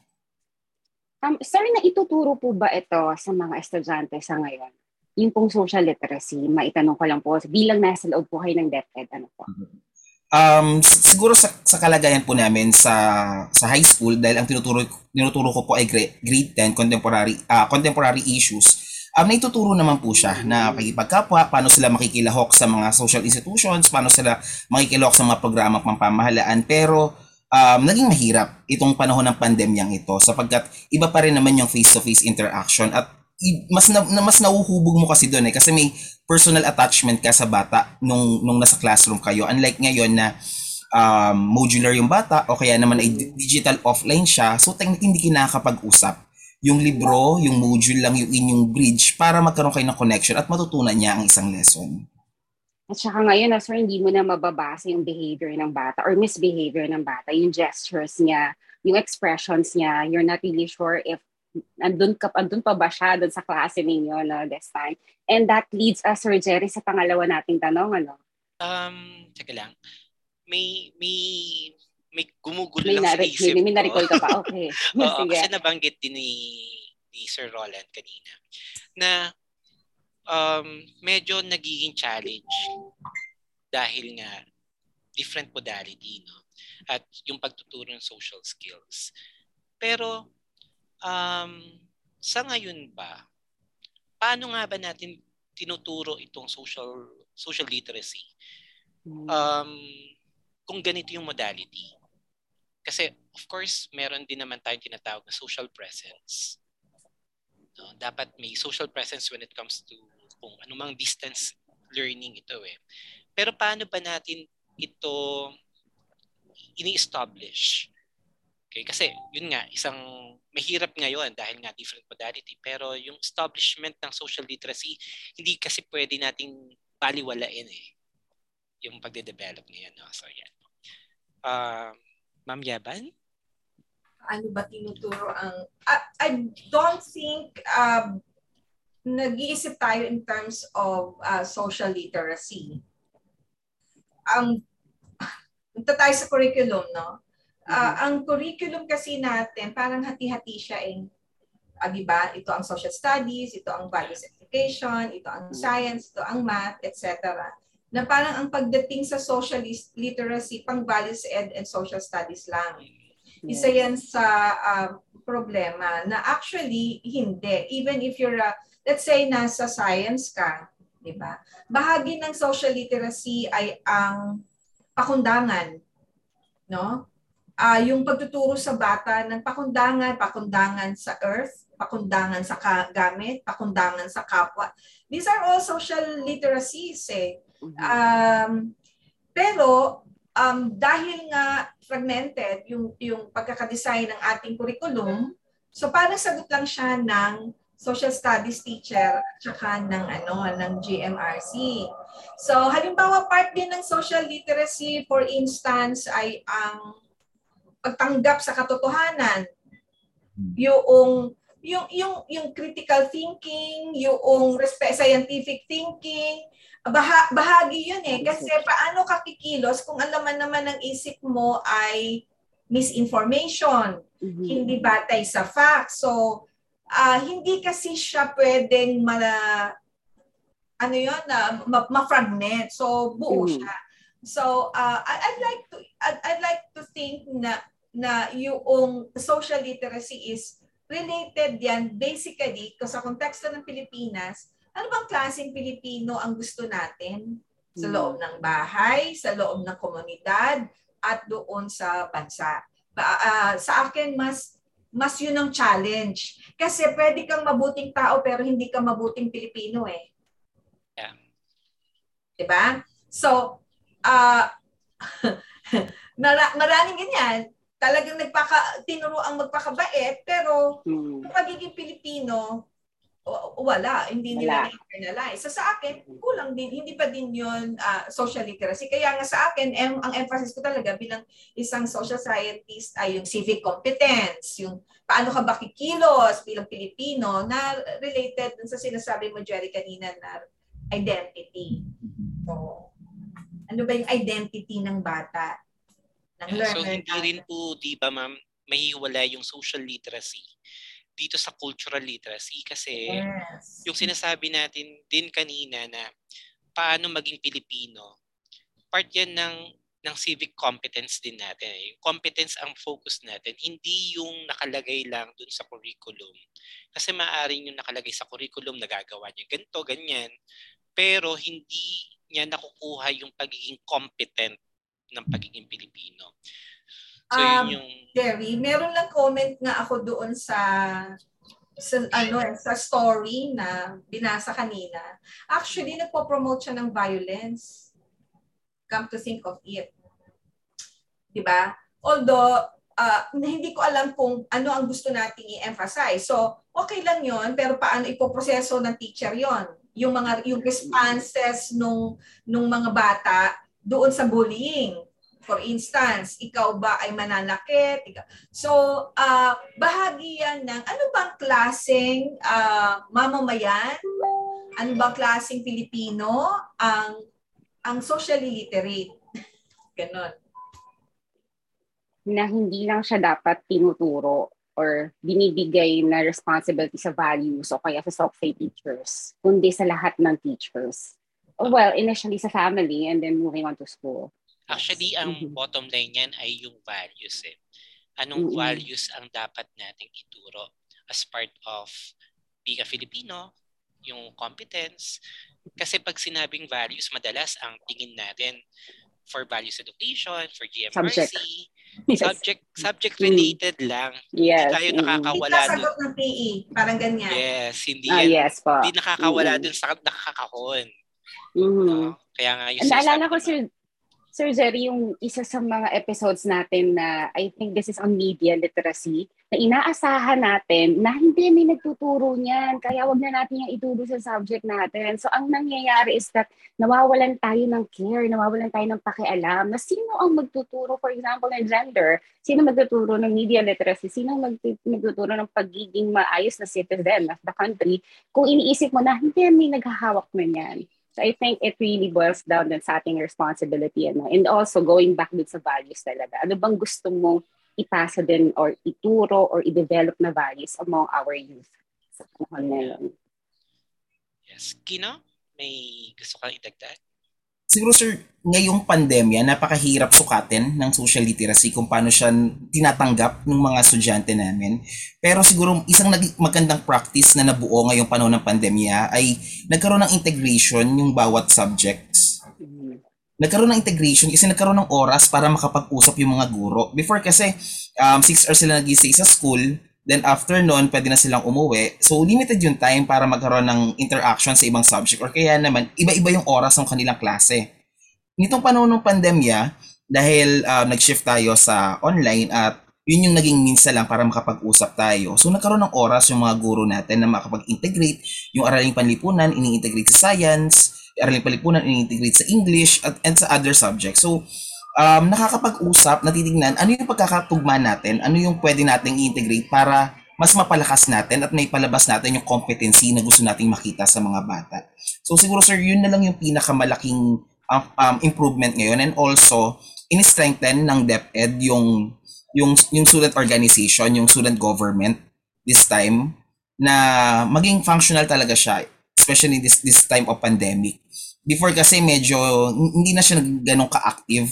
Speaker 6: Um, sir, na ituturo po ba ito sa mga estudyante sa ngayon? Yung pong social literacy, maitanong ko lang po, bilang nasa loob po kayo ng DepEd, ano po?
Speaker 8: Um, siguro sa, sa kalagayan po namin sa sa high school dahil ang tinuturo tinuturo ko po ay grade, grade 10 contemporary uh, contemporary issues. Um, naituturo naman po siya na pakipagkapwa, paano sila makikilahok sa mga social institutions, paano sila makikilahok sa mga programang pampamahalaan. Pero um, naging mahirap itong panahon ng pandemyang ito sapagkat iba pa rin naman yung face-to-face interaction at mas na, mas nauhubog mo kasi doon eh kasi may personal attachment ka sa bata nung nung nasa classroom kayo unlike ngayon na um, modular yung bata o kaya naman ay digital offline siya so technically hindi kinakapag-usap yung libro, yung module lang yung inyong bridge para magkaroon kayo ng connection at matutunan niya ang isang lesson.
Speaker 6: At saka ngayon, sir, hindi mo na mababasa yung behavior ng bata or misbehavior ng bata, yung gestures niya, yung expressions niya. You're not really sure if andun, ka, andun pa ba siya dun sa klase ninyo no, this time? And that leads us, Sir Jerry, sa pangalawa nating tanong. Ano?
Speaker 5: Um, teka lang. May, may, may gumugulo
Speaker 6: may
Speaker 5: lang
Speaker 6: nari-
Speaker 5: sa isip
Speaker 6: may, may na-recall ka pa. Okay.
Speaker 5: Oo, kasi nabanggit din ni, ni Sir Roland kanina na um, medyo nagiging challenge dahil nga different modality no at yung pagtuturo ng social skills pero um, sa ngayon ba, paano nga ba natin tinuturo itong social social literacy? Hmm. Um, kung ganito yung modality. Kasi of course, meron din naman tayong tinatawag na social presence. No, dapat may social presence when it comes to kung anumang distance learning ito eh. Pero paano ba natin ito ini-establish Okay, kasi yun nga, isang mahirap ngayon dahil nga different modality, pero yung establishment ng social literacy, hindi kasi pwede nating baliwalain eh yung pagde-develop niya. No? So, yan. Uh, Ma'am Yaban?
Speaker 7: Ano ba tinuturo ang... I, I don't think um, nag-iisip tayo in terms of uh, social literacy. Ang um, tayo sa curriculum, no? Uh, ang curriculum kasi natin, parang hati-hati siya eh. Uh, di ba? Ito ang social studies, ito ang values education, ito ang science, ito ang math, etc. Na parang ang pagdating sa social literacy, pang values ed and social studies lang. Isa yan sa uh, problema na actually hindi. Even if you're, a, let's say, nasa science ka, di ba? Bahagi ng social literacy ay ang pakundangan, no? uh, yung pagtuturo sa bata ng pakundangan, pakundangan sa earth, pakundangan sa gamit, pakundangan sa kapwa. These are all social literacies eh. Um, pero um, dahil nga fragmented yung, yung pagkakadesign ng ating curriculum, so parang sagot lang siya ng social studies teacher at saka ng ano ng GMRC. So halimbawa part din ng social literacy for instance ay ang pagtanggap sa katotohanan. Hmm. Yung yung yung yung critical thinking, yung respect scientific thinking, bah bahagi 'yun eh kasi paano ka kikilos kung alam man naman ng isip mo ay misinformation, mm-hmm. hindi batay sa facts. So uh, hindi kasi siya pwedeng ma ano 'yon na uh, ma-fragment. So buo mm-hmm. siya. So uh, I, I'd like to I'd, I'd like to think na na yung social literacy is related yan basically sa konteksto ng Pilipinas, ano bang klaseng Pilipino ang gusto natin sa hmm. loob ng bahay, sa loob ng komunidad, at doon sa bansa. Uh, sa akin, mas mas yun ang challenge. Kasi pwede kang mabuting tao pero hindi ka mabuting Pilipino eh.
Speaker 5: Yeah.
Speaker 7: Diba? So, uh, maraming ganyan talagang nagpaka tinuro ang magpakabait pero hmm. yung pagiging Pilipino wala hindi nila na-internalize. So sa akin kulang din hindi pa din yon uh, social literacy. Kaya nga sa akin em, ang emphasis ko talaga bilang isang social scientist ay yung civic competence, yung paano ka ba kikilos bilang Pilipino na related dun sa sinasabi mo Jerry kanina na identity. So, ano ba yung identity ng bata?
Speaker 5: ng yeah, So hindi rin po, di ba ma'am, mahiwala yung social literacy dito sa cultural literacy kasi yes. yung sinasabi natin din kanina na paano maging Pilipino, part yan ng ng civic competence din natin. Yung competence ang focus natin, hindi yung nakalagay lang dun sa curriculum. Kasi maaaring yung nakalagay sa curriculum, nagagawa niya ganito, ganyan, pero hindi niya nakukuha yung pagiging competent ng pagiging Pilipino.
Speaker 7: So um, yun yung Jerry, meron lang comment nga ako doon sa sa ano sa story na binasa kanina. Actually nagpo-promote siya ng violence. Come to think of it. 'Di ba? Although uh, hindi ko alam kung ano ang gusto nating i-emphasize. So, okay lang 'yon, pero paano ipoproseso ng teacher 'yon? Yung mga yung responses nung nung mga bata doon sa bullying. For instance, ikaw ba ay mananakit? So, uh, bahagi yan ng ano bang klaseng uh, mamamayan? Ano bang klaseng Pilipino ang ang socially literate? Ganon.
Speaker 6: Na hindi lang siya dapat tinuturo or binibigay na responsibility sa values o kaya sa software teachers, kundi sa lahat ng teachers well, initially sa family and then moving on to school.
Speaker 5: Actually, ang mm-hmm. bottom line niyan ay yung values eh. Anong mm-hmm. values ang dapat nating ituro as part of being a Filipino, yung competence. Kasi pag sinabing values, madalas ang tingin natin for values education, for GMRC, subject, yes. subject, subject related mm. lang.
Speaker 6: Yes.
Speaker 5: Hindi tayo nakakawala
Speaker 7: doon. Hindi ng PE, parang ganyan.
Speaker 5: Yes, hindi
Speaker 6: ah,
Speaker 5: yan.
Speaker 6: Yes, po.
Speaker 5: Hindi nakakawala mm. doon sa nakakahon.
Speaker 6: Mm-hmm.
Speaker 5: No? Kaya nga yung
Speaker 6: Naalala ko, Sir, Sir Jerry, yung isa sa mga episodes natin na I think this is on media literacy, na inaasahan natin na hindi may nagtuturo niyan, kaya wag na natin yung ituro sa subject natin. So ang nangyayari is that nawawalan tayo ng care, nawawalan tayo ng pakialam na sino ang magtuturo, for example, ng gender, sino magtuturo ng media literacy, sino magtuturo ng pagiging maayos na citizen of the country, kung iniisip mo na hindi may naghahawak na niyan. So I think it really boils down din sa ating responsibility. Ano? And also going back dun sa values talaga. Ano bang gusto mong ipasa din or ituro or i-develop na values among our youth sa panahon ngayon?
Speaker 5: Yes. Kino, may gusto kang idagdag?
Speaker 8: Siguro sir, ngayong pandemya, napakahirap sukatin ng social literacy kung paano siya tinatanggap ng mga estudyante namin. Pero siguro isang magandang practice na nabuo ngayong panahon ng pandemya ay nagkaroon ng integration yung bawat subjects. Nagkaroon ng integration kasi nagkaroon ng oras para makapag-usap yung mga guro. Before kasi, um, 6 hours sila nag sa school, Then after noon, pwede na silang umuwi. So limited yung time para magkaroon ng interaction sa ibang subject or kaya naman iba-iba yung oras ng kanilang klase. Nitong panahon ng pandemya, dahil uh, nag-shift tayo sa online at yun yung naging minsa lang para makapag-usap tayo. So nagkaroon ng oras yung mga guro natin na makapag-integrate yung araling panlipunan, ini-integrate sa science, araling panlipunan, ini-integrate sa English at and sa other subjects. So um, nakakapag-usap, natitignan ano yung pagkakatugma natin, ano yung pwede nating i-integrate para mas mapalakas natin at may palabas natin yung competency na gusto nating makita sa mga bata. So siguro sir, yun na lang yung pinakamalaking um, um, improvement ngayon and also in-strengthen ng DepEd yung yung yung student organization, yung student government this time na maging functional talaga siya especially this this time of pandemic. Before kasi medyo hindi na siya ganong ka-active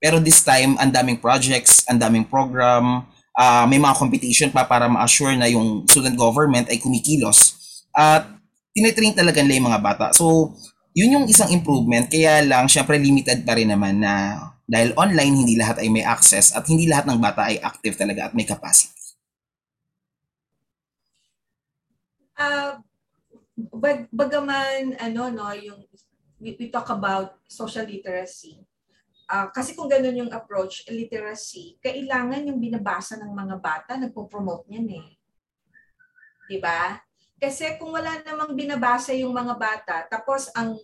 Speaker 8: pero this time, ang daming projects, ang daming program, uh, may mga competition pa para ma-assure na yung student government ay kumikilos. At tinitrain talaga nila yung mga bata. So, yun yung isang improvement. Kaya lang, syempre limited pa rin naman na dahil online, hindi lahat ay may access at hindi lahat ng bata ay active talaga at may capacity.
Speaker 7: Uh, bag, bagaman, ano, no, yung we, we talk about social literacy, Uh, kasi kung ganun yung approach, literacy, kailangan yung binabasa ng mga bata, nagpo-promote niyan eh. Ba? Kasi kung wala namang binabasa yung mga bata, tapos ang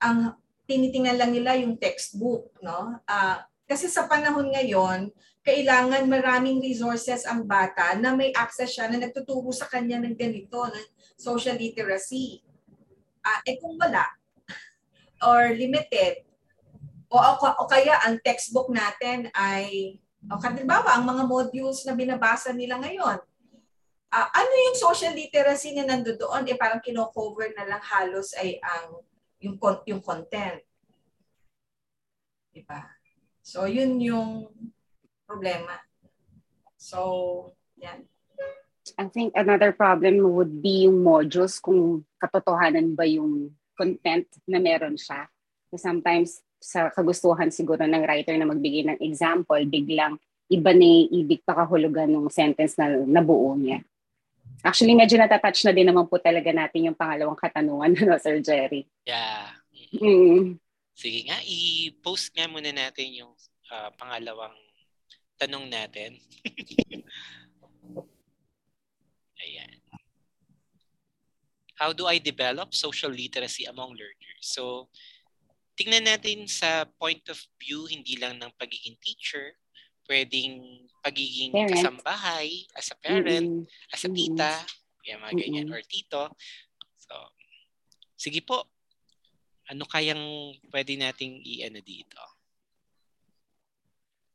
Speaker 7: ang tinitingnan lang nila yung textbook, no? Uh, kasi sa panahon ngayon, kailangan maraming resources ang bata na may access siya na nagtuturo sa kanya ng ganito, ng social literacy. Uh, eh kung wala, or limited, o, o, kaya ang textbook natin ay, o kalimbawa, ang mga modules na binabasa nila ngayon, uh, ano yung social literacy na nandoon? Eh parang kino-cover na lang halos ay ang yung, yung content. Diba? So, yun yung problema. So, yan.
Speaker 6: I think another problem would be yung modules kung katotohanan ba yung content na meron siya. So sometimes sa kagustuhan siguro ng writer na magbigay ng example, biglang iba na ibig pakahulugan ng sentence na nabuo niya. Actually, medyo natatouch na din naman po talaga natin yung pangalawang katanungan, no, Sir Jerry?
Speaker 5: Yeah.
Speaker 6: Mm.
Speaker 5: Sige nga, i-post nga muna natin yung uh, pangalawang tanong natin. Ayan. How do I develop social literacy among learners? So, tingnan natin sa point of view hindi lang ng pagiging teacher, pwedeng pagiging parent. kasambahay, as a parent, mm-hmm. as a tita, mm-hmm. yung mga ganyan, mm-hmm. or tito. So, sige po, ano kayang pwede nating i-ano dito?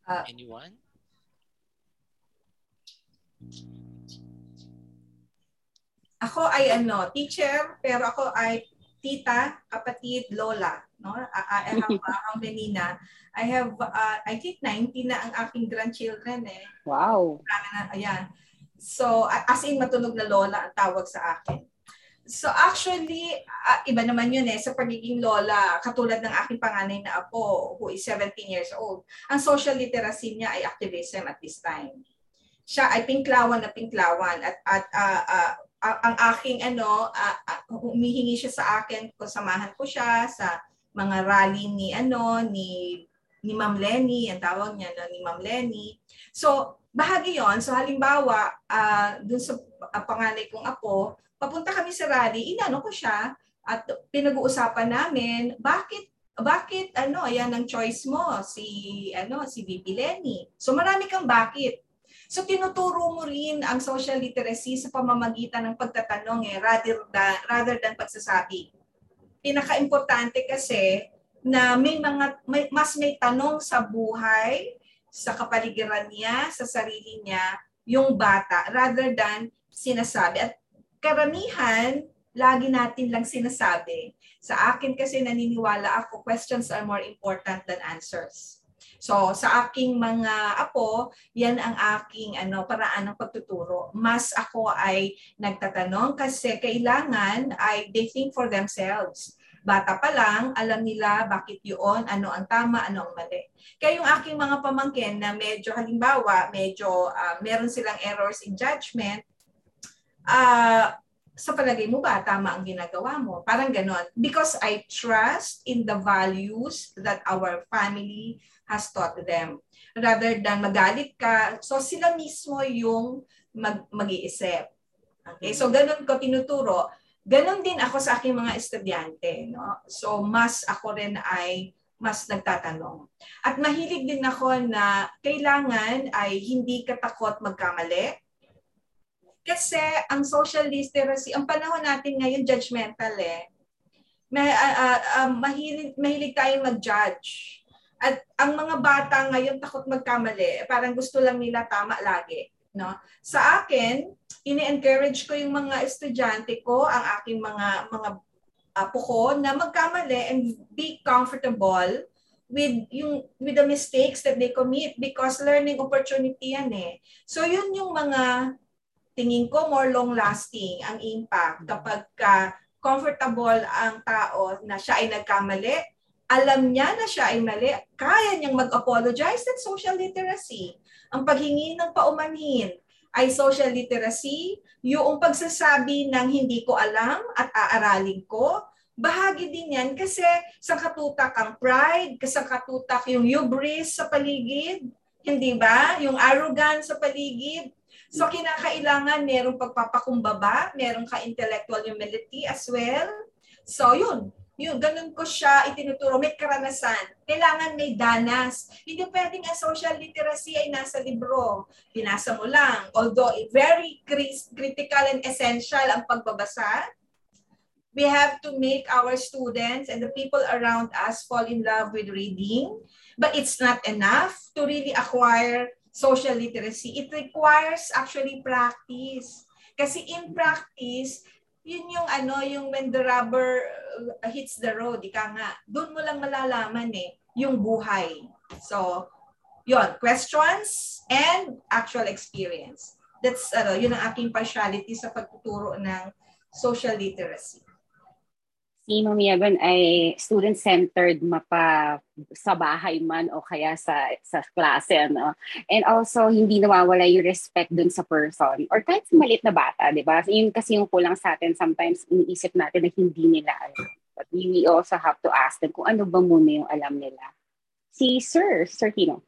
Speaker 5: Uh, Anyone?
Speaker 7: Ako ay ano, teacher, pero ako ay tita, kapatid, lola. No? I, I have, uh, how many na? I have, uh, I think 90 na ang aking grandchildren eh.
Speaker 6: Wow.
Speaker 7: Na, ayan. So, as in matunog na lola ang tawag sa akin. So actually, uh, iba naman yun eh, sa pagiging lola, katulad ng aking panganay na apo, who is 17 years old. Ang social literacy niya ay activism at this time. Siya ay pinklawan na pinklawan at, at uh, uh, ang aking ano, uh, uh, siya sa akin kung samahan ko siya sa mga rally ni ano ni ni Ma'am Lenny, ang tawag niya no, ni Ma'am Lenny. So, bahagi yon So, halimbawa, uh, dun sa uh, panganay kong apo, papunta kami sa rally, inano ko siya, at pinag-uusapan namin, bakit bakit ano ayan ang choice mo si ano si VP Lenny? So marami kang bakit so tinuturo mo rin ang social literacy sa pamamagitan ng pagtatanong eh rather than rather than pagsasabi pinaka-importante kasi na may mga may, mas may tanong sa buhay sa kapaligiran niya sa sarili niya yung bata rather than sinasabi at karamihan lagi natin lang sinasabi. Sa akin kasi naniniwala ako, questions are more important than answers. So sa aking mga apo, yan ang aking ano paraan ng pagtuturo. Mas ako ay nagtatanong kasi kailangan ay they think for themselves. Bata pa lang, alam nila bakit yun, ano ang tama, ano ang mali. Kaya yung aking mga pamangkin na medyo halimbawa, medyo uh, meron silang errors in judgment, uh, sa palagay mo ba tama ang ginagawa mo? Parang ganon. Because I trust in the values that our family has taught them. Rather than magalit ka, so sila mismo yung mag mag-iisip. Okay? So ganon ko tinuturo. Ganon din ako sa aking mga estudyante. No? So mas ako rin ay mas nagtatanong. At mahilig din ako na kailangan ay hindi katakot magkamali kasi ang social literacy, ang panahon natin ngayon judgmental eh. May, uh, uh, uh, mahilig, mahilig tayong mag-judge. At ang mga bata ngayon takot magkamali. Parang gusto lang nila tama lagi. No? Sa akin, ini-encourage ko yung mga estudyante ko, ang aking mga mga apo ko na magkamali and be comfortable with yung with the mistakes that they commit because learning opportunity yan eh. So yun yung mga tingin ko more long lasting ang impact kapag ka comfortable ang tao na siya ay nagkamali, alam niya na siya ay mali, kaya niyang mag-apologize, that's social literacy. Ang paghingi ng paumanhin ay social literacy, yung pagsasabi ng hindi ko alam at aaralin ko, bahagi din yan kasi sa katutak ang pride, sa katutak yung hubris sa paligid, hindi ba? Yung arrogance sa paligid, So kinakailangan merong pagpapakumbaba, merong ka-intellectual humility as well. So yun, yun, ganun ko siya itinuturo. May karanasan. Kailangan may danas. Hindi pwedeng ang social literacy ay nasa libro. Pinasa mo lang. Although very critical and essential ang pagbabasa, we have to make our students and the people around us fall in love with reading. But it's not enough to really acquire social literacy, it requires actually practice. Kasi in practice, yun yung ano, yung when the rubber hits the road, ika nga, doon mo lang malalaman eh, yung buhay. So, yun, questions and actual experience. That's, ano, yun ang aking partiality sa pagtuturo ng social literacy
Speaker 6: si Ma'am Yaban ay student-centered mapa sa bahay man o kaya sa sa klase ano. And also hindi nawawala yung respect dun sa person or kahit sa maliit na bata, 'di ba? Yun kasi yung kulang sa atin sometimes iniisip natin na hindi nila alam. But we also have to ask them kung ano ba muna yung alam nila. Si Sir, Sir Tino.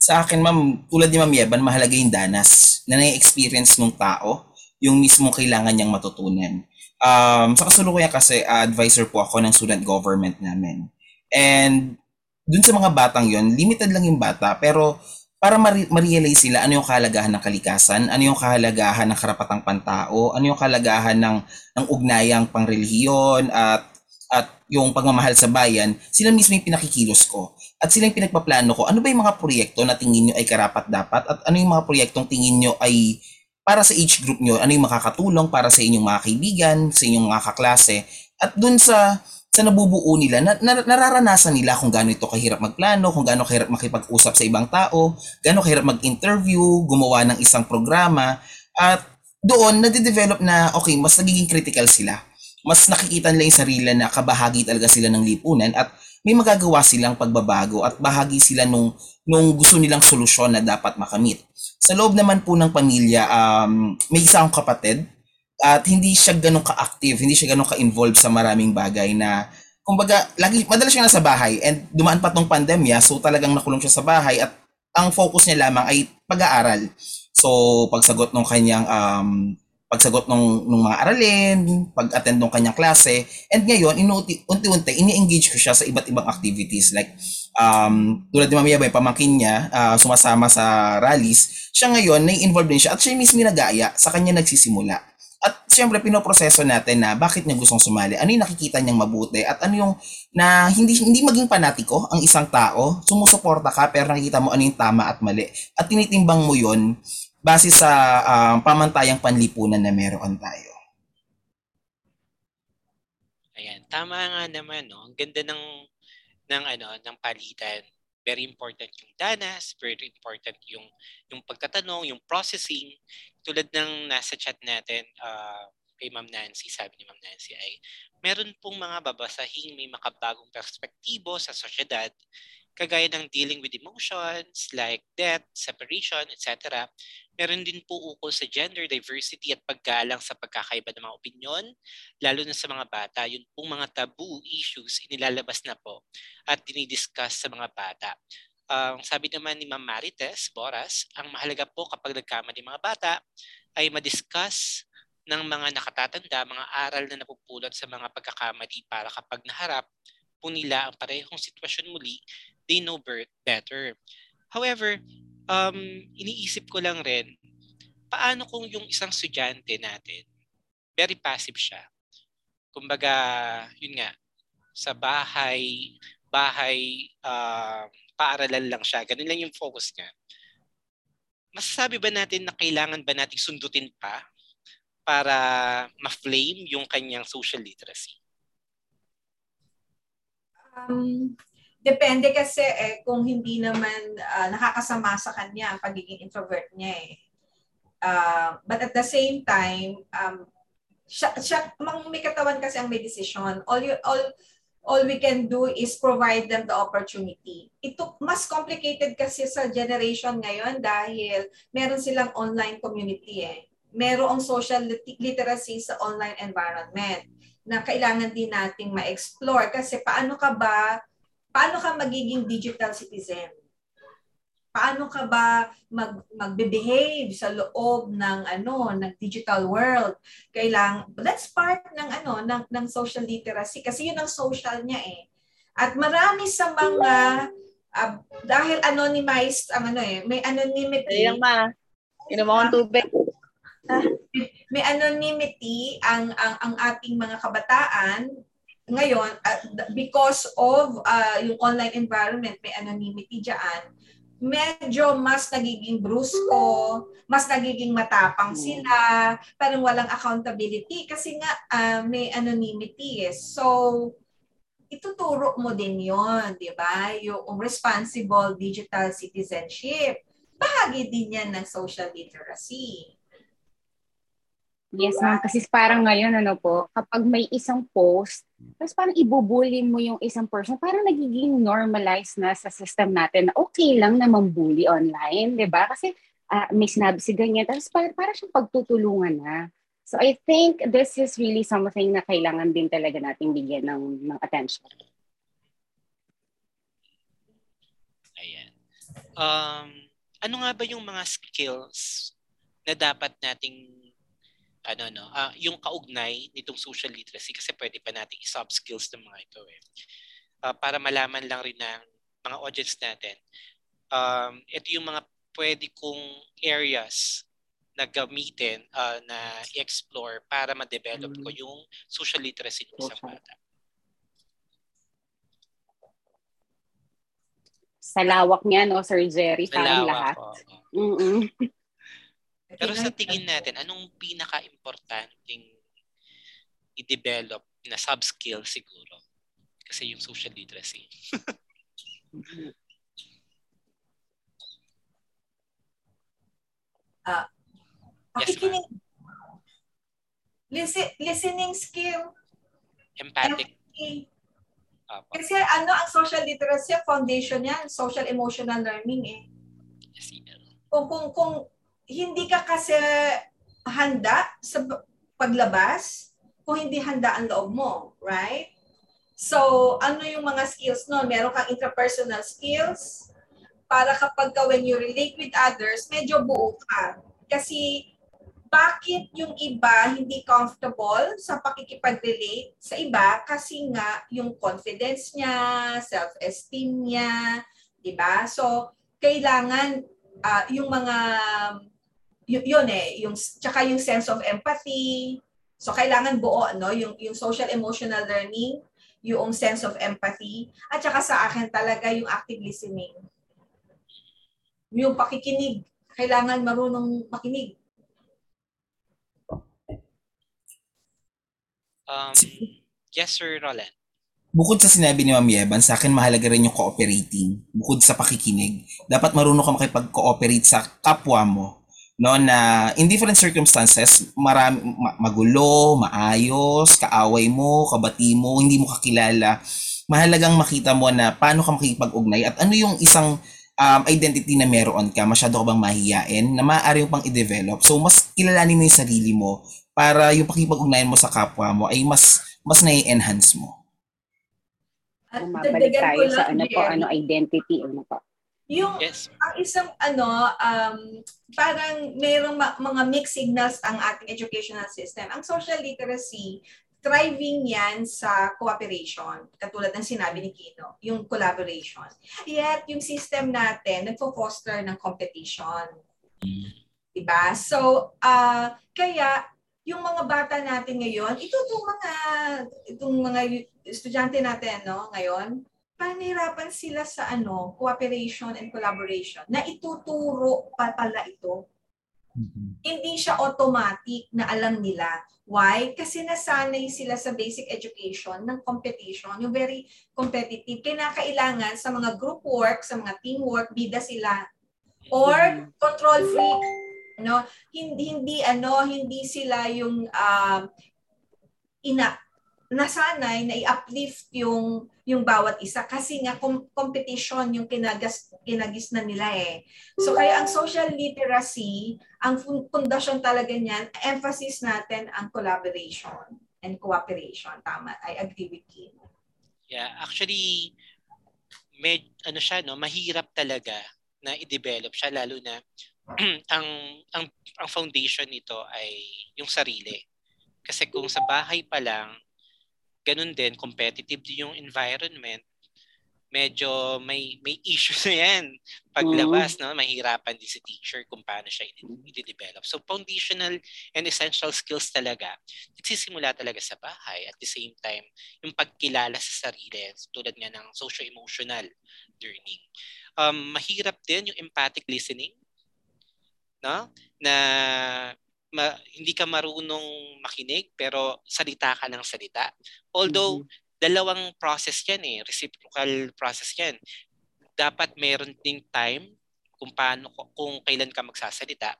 Speaker 8: Sa akin, ma'am, tulad ni Ma'am Yeban, mahalaga yung danas na na-experience ng tao, yung mismo kailangan niyang matutunan um, sa kasulukuyan kasi uh, advisor po ako ng student government namin. And dun sa mga batang yon limited lang yung bata pero para ma-realize sila ano yung kahalagahan ng kalikasan, ano yung kahalagahan ng karapatang pantao, ano yung kahalagahan ng ng ugnayang pangrelihiyon at at yung pagmamahal sa bayan, sila mismo yung pinakikilos ko. At sila yung pinagpaplano ko, ano ba yung mga proyekto na tingin nyo ay karapat dapat at ano yung mga proyektong tingin nyo ay para sa age group nyo, ano yung makakatulong para sa inyong mga kaibigan, sa inyong mga kaklase, at dun sa sa nabubuo nila, na, na, nararanasan nila kung gaano ito kahirap magplano, kung gaano kahirap makipag-usap sa ibang tao, gaano kahirap mag-interview, gumawa ng isang programa, at doon nade-develop na, okay, mas nagiging critical sila. Mas nakikita nila yung sarili na kabahagi talaga sila ng lipunan at may magagawa silang pagbabago at bahagi sila nung, nung gusto nilang solusyon na dapat makamit. Sa loob naman po ng pamilya, um, may isa akong kapatid at hindi siya ganun ka-active, hindi siya ganun ka-involved sa maraming bagay na kumbaga, lagi, madalas siya nasa bahay and dumaan pa tong pandemya, so talagang nakulong siya sa bahay at ang focus niya lamang ay pag-aaral. So, pagsagot ng kanyang um, pagsagot ng, ng mga aralin, pag-attend ng kanyang klase, and ngayon, unti-unti, ini-engage ko siya sa iba't ibang activities. Like um, tulad ni Mami Yabay, pamangkin niya, uh, sumasama sa rallies, siya ngayon, nai-involve din siya at siya mismo nagaya, sa kanya nagsisimula. At siyempre, pinoproseso natin na bakit niya gustong sumali, ano yung nakikita niyang mabuti, at ano yung na hindi hindi maging panatiko ang isang tao, sumusuporta ka pero nakikita mo ano yung tama at mali. At tinitimbang mo yon base sa um, pamantayang panlipunan na meron tayo.
Speaker 5: Ayan, tama nga naman, no? Ang ganda ng ng ano, ng palitan. Very important yung danas, very important yung yung pagtatanong, yung processing. Tulad ng nasa chat natin, uh, kay Ma'am Nancy, sabi ni Ma'am Nancy ay meron pong mga babasahing may makabagong perspektibo sa sosyedad kagaya ng dealing with emotions like death, separation, etc. Meron din po ukol sa gender diversity at paggalang sa pagkakaiba ng mga opinyon, lalo na sa mga bata. Yun pong mga taboo issues inilalabas na po at dinidiscuss sa mga bata. Ang uh, sabi naman ni Ma'am Marites Boras, ang mahalaga po kapag nagkamali mga bata ay madiscuss ng mga nakatatanda, mga aral na napupulot sa mga pagkakamali para kapag naharap po nila ang parehong sitwasyon muli, they know better. However, um, iniisip ko lang rin, paano kung yung isang estudyante natin, very passive siya. Kumbaga, yun nga, sa bahay, bahay, uh, paaralan lang siya. Ganun lang yung focus niya. Masasabi ba natin na kailangan ba natin sundutin pa para ma-flame yung kanyang social literacy?
Speaker 7: Um, Depende kasi eh, kung hindi naman uh, nakakasama sa kanya ang pagiging introvert niya eh. Uh, but at the same time, um, siya, siya, mang may katawan kasi ang may decision. All, you, all, all we can do is provide them the opportunity. Ito, mas complicated kasi sa generation ngayon dahil meron silang online community eh. Merong social literacy sa online environment na kailangan din nating ma-explore kasi paano ka ba paano ka magiging digital citizen? Paano ka ba mag magbe-behave sa loob ng ano, ng digital world? Kailang that's part ng ano, ng ng social literacy kasi yun ang social niya eh. At marami sa mga uh, dahil anonymized ang ano eh, may anonymity.
Speaker 1: Ayun ma. Inom akong tubig.
Speaker 7: may anonymity ang ang ang ating mga kabataan ngayon, uh, because of uh, yung online environment, may anonymity dyan, medyo mas nagiging brusko, mas nagiging matapang hmm. sila, parang walang accountability kasi nga uh, may anonymity eh. So, ituturo mo din yon di ba? Yung responsible digital citizenship. Bahagi din yan ng social literacy.
Speaker 6: Yes, ma'am. Kasi parang ngayon, ano po, kapag may isang post, tapos parang ibubully mo yung isang person, parang nagiging normalized na sa system natin na okay lang na mambully online, di ba? Kasi uh, may sinabi si ganyan, tapos parang, parang siyang pagtutulungan na. So I think this is really something na kailangan din talaga nating bigyan ng, ng attention.
Speaker 5: Ayan. Um, ano nga ba yung mga skills na dapat nating ano no, uh, yung kaugnay nitong social literacy kasi pwede pa nating i-soft skills ng mga ito eh. Uh, para malaman lang rin ng mga audience natin. Um, ito yung mga pwede kong areas na gamitin uh, na i-explore para ma-develop mm-hmm. ko yung social literacy ng isang bata.
Speaker 6: Sa lawak niya, no, Sir Jerry, parang lahat. Oh. Mm-mm.
Speaker 5: Pero sa tingin natin, anong pinaka-importanting i-develop na sub-skill siguro? Kasi yung social literacy.
Speaker 7: uh, pakikinig. Yes, Listen, listening skill.
Speaker 5: Empathic. Empathy.
Speaker 7: Kasi ano ang social literacy, foundation yan, social emotional learning eh.
Speaker 5: Yes,
Speaker 7: kung, kung, kung hindi ka kasi handa sa paglabas kung hindi handa ang loob mo, right? So, ano yung mga skills no? Meron kang interpersonal skills para kapag ka when you relate with others, medyo buo ka. Kasi bakit yung iba hindi comfortable sa pakikipag-relate sa iba kasi nga yung confidence niya, self-esteem niya, 'di ba? So kailangan uh, yung mga yun, yun eh, yung tsaka yung sense of empathy. So kailangan buo no, yung yung social emotional learning, yung sense of empathy at saka sa akin talaga yung active listening. Yung pakikinig, kailangan marunong makinig
Speaker 5: Um, yes, Sir Roland.
Speaker 8: Bukod sa sinabi ni Ma'am Yeban, sa akin mahalaga rin yung cooperating. Bukod sa pakikinig, dapat marunong ka makipag-cooperate sa kapwa mo. No, na in different circumstances, marami, ma- magulo, maayos, kaaway mo, kabati mo, hindi mo kakilala. Mahalagang makita mo na paano ka makikipag-ugnay at ano yung isang um, identity na meron ka, masyado ka bang mahihiyain, na maaari mo pang i-develop. So, mas kilalanin mo yung sarili mo para yung pakipag-ugnayan mo sa kapwa mo ay mas mas na-enhance mo.
Speaker 6: At Bumabalik tayo sa ano po, ano identity, ano po.
Speaker 7: Yung yes. ang isang ano um parang mayroong ma- mga mixed signals ang ating educational system. Ang social literacy thriving yan sa cooperation, katulad ng sinabi ni Kino, yung collaboration. Yet, yung system natin, nagfo-foster ng competition. Diba? So, uh, kaya, yung mga bata natin ngayon, ito itong mga, itong mga estudyante natin no, ngayon, panirapan sila sa ano, cooperation and collaboration na ituturo pa pala ito. Mm-hmm. Hindi siya automatic na alam nila. Why? Kasi nasanay sila sa basic education ng competition, yung very competitive. Kinakailangan sa mga group work, sa mga teamwork, bida sila. Or mm-hmm. control freak no hindi hindi ano hindi sila yung uh, ina nasanay na i-uplift yung yung bawat isa kasi nga com- competition yung kinagas kinagis na nila eh. So kaya ang social literacy, ang pundasyon talaga niyan, emphasis natin ang collaboration and cooperation. Tama, I agree with Kim.
Speaker 5: Yeah, actually med ano siya no, mahirap talaga na i-develop siya lalo na ang ang ang foundation nito ay yung sarili. Kasi kung sa bahay pa lang, ganun din competitive din yung environment, medyo may may issues na yan. Paglabas, mm-hmm. no, mahirapan din si teacher kung paano siya i-develop. So foundational and essential skills talaga, nagsisimula talaga sa bahay. At the same time, yung pagkilala sa sarili, tulad nga ng socio-emotional learning. Um, mahirap din yung empathic listening no? Na ma, hindi ka marunong makinig pero salita ka ng salita. Although mm-hmm. dalawang process 'yan eh, reciprocal process 'yan. Dapat meron ding time kung paano kung kailan ka magsasalita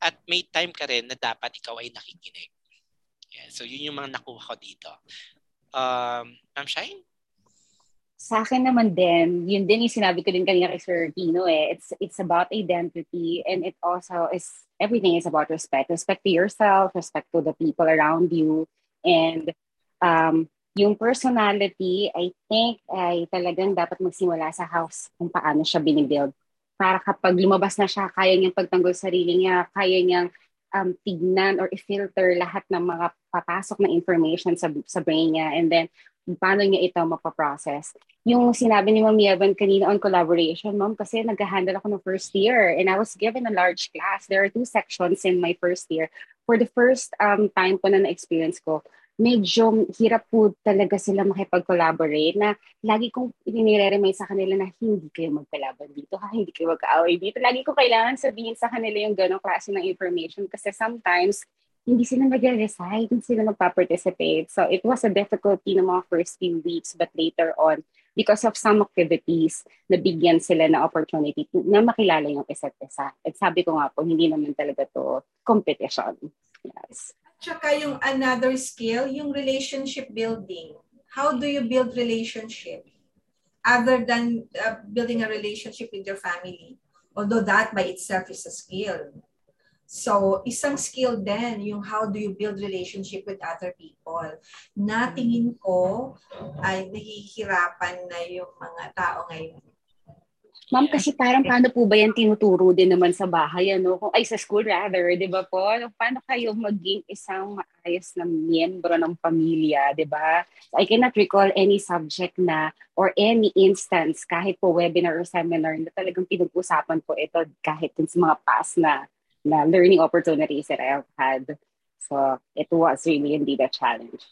Speaker 5: at may time ka rin na dapat ikaw ay nakikinig. Yeah, so yun yung mga nakuha ko dito. Um, Ma'am Shine?
Speaker 6: Sa akin naman din, yun din yung sinabi ko din kanina kay Sir Tino eh. It's, it's about identity and it also is, everything is about respect. Respect to yourself, respect to the people around you. And um, yung personality, I think, ay talagang dapat magsimula sa house kung paano siya binibuild. Para kapag lumabas na siya, kaya niyang pagtanggol sarili niya, kaya niyang um, tignan or i-filter lahat ng mga papasok na information sa, sa brain niya. And then, paano niya ito mapaprocess. Yung sinabi ni Ma'am Yevan kanina on collaboration, Ma'am, kasi nag-handle ako ng first year and I was given a large class. There are two sections in my first year. For the first um, time po na na-experience ko, medyo hirap po talaga sila makipag-collaborate na lagi kong inire-remind sa kanila na hindi kayo magkalaban dito, ha? hindi kayo mag-away dito. Lagi ko kailangan sabihin sa kanila yung ganong klase ng information kasi sometimes hindi sila nag-recite, hindi sila magpa-participate. So it was a difficulty ng mga first few weeks, but later on, because of some activities, nabigyan sila na opportunity to, na makilala yung isa't isa. At sabi ko nga po, hindi naman talaga to competition. Yes.
Speaker 7: Tsaka yung another skill, yung relationship building. How do you build relationship? Other than uh, building a relationship with your family. Although that by itself is a skill So, isang skill din yung how do you build relationship with other people. Na tingin ko ay nahihirapan na yung mga tao ngayon.
Speaker 6: Ma'am, kasi parang paano po ba yan tinuturo din naman sa bahay, ano? Kung, ay, sa school rather, di ba po? Paano kayo maging isang maayos na miyembro ng pamilya, di ba? I cannot recall any subject na or any instance, kahit po webinar or seminar, na talagang pinag-usapan po ito kahit sa mga past na, na learning opportunities that I have had. So, it was really indeed a challenge.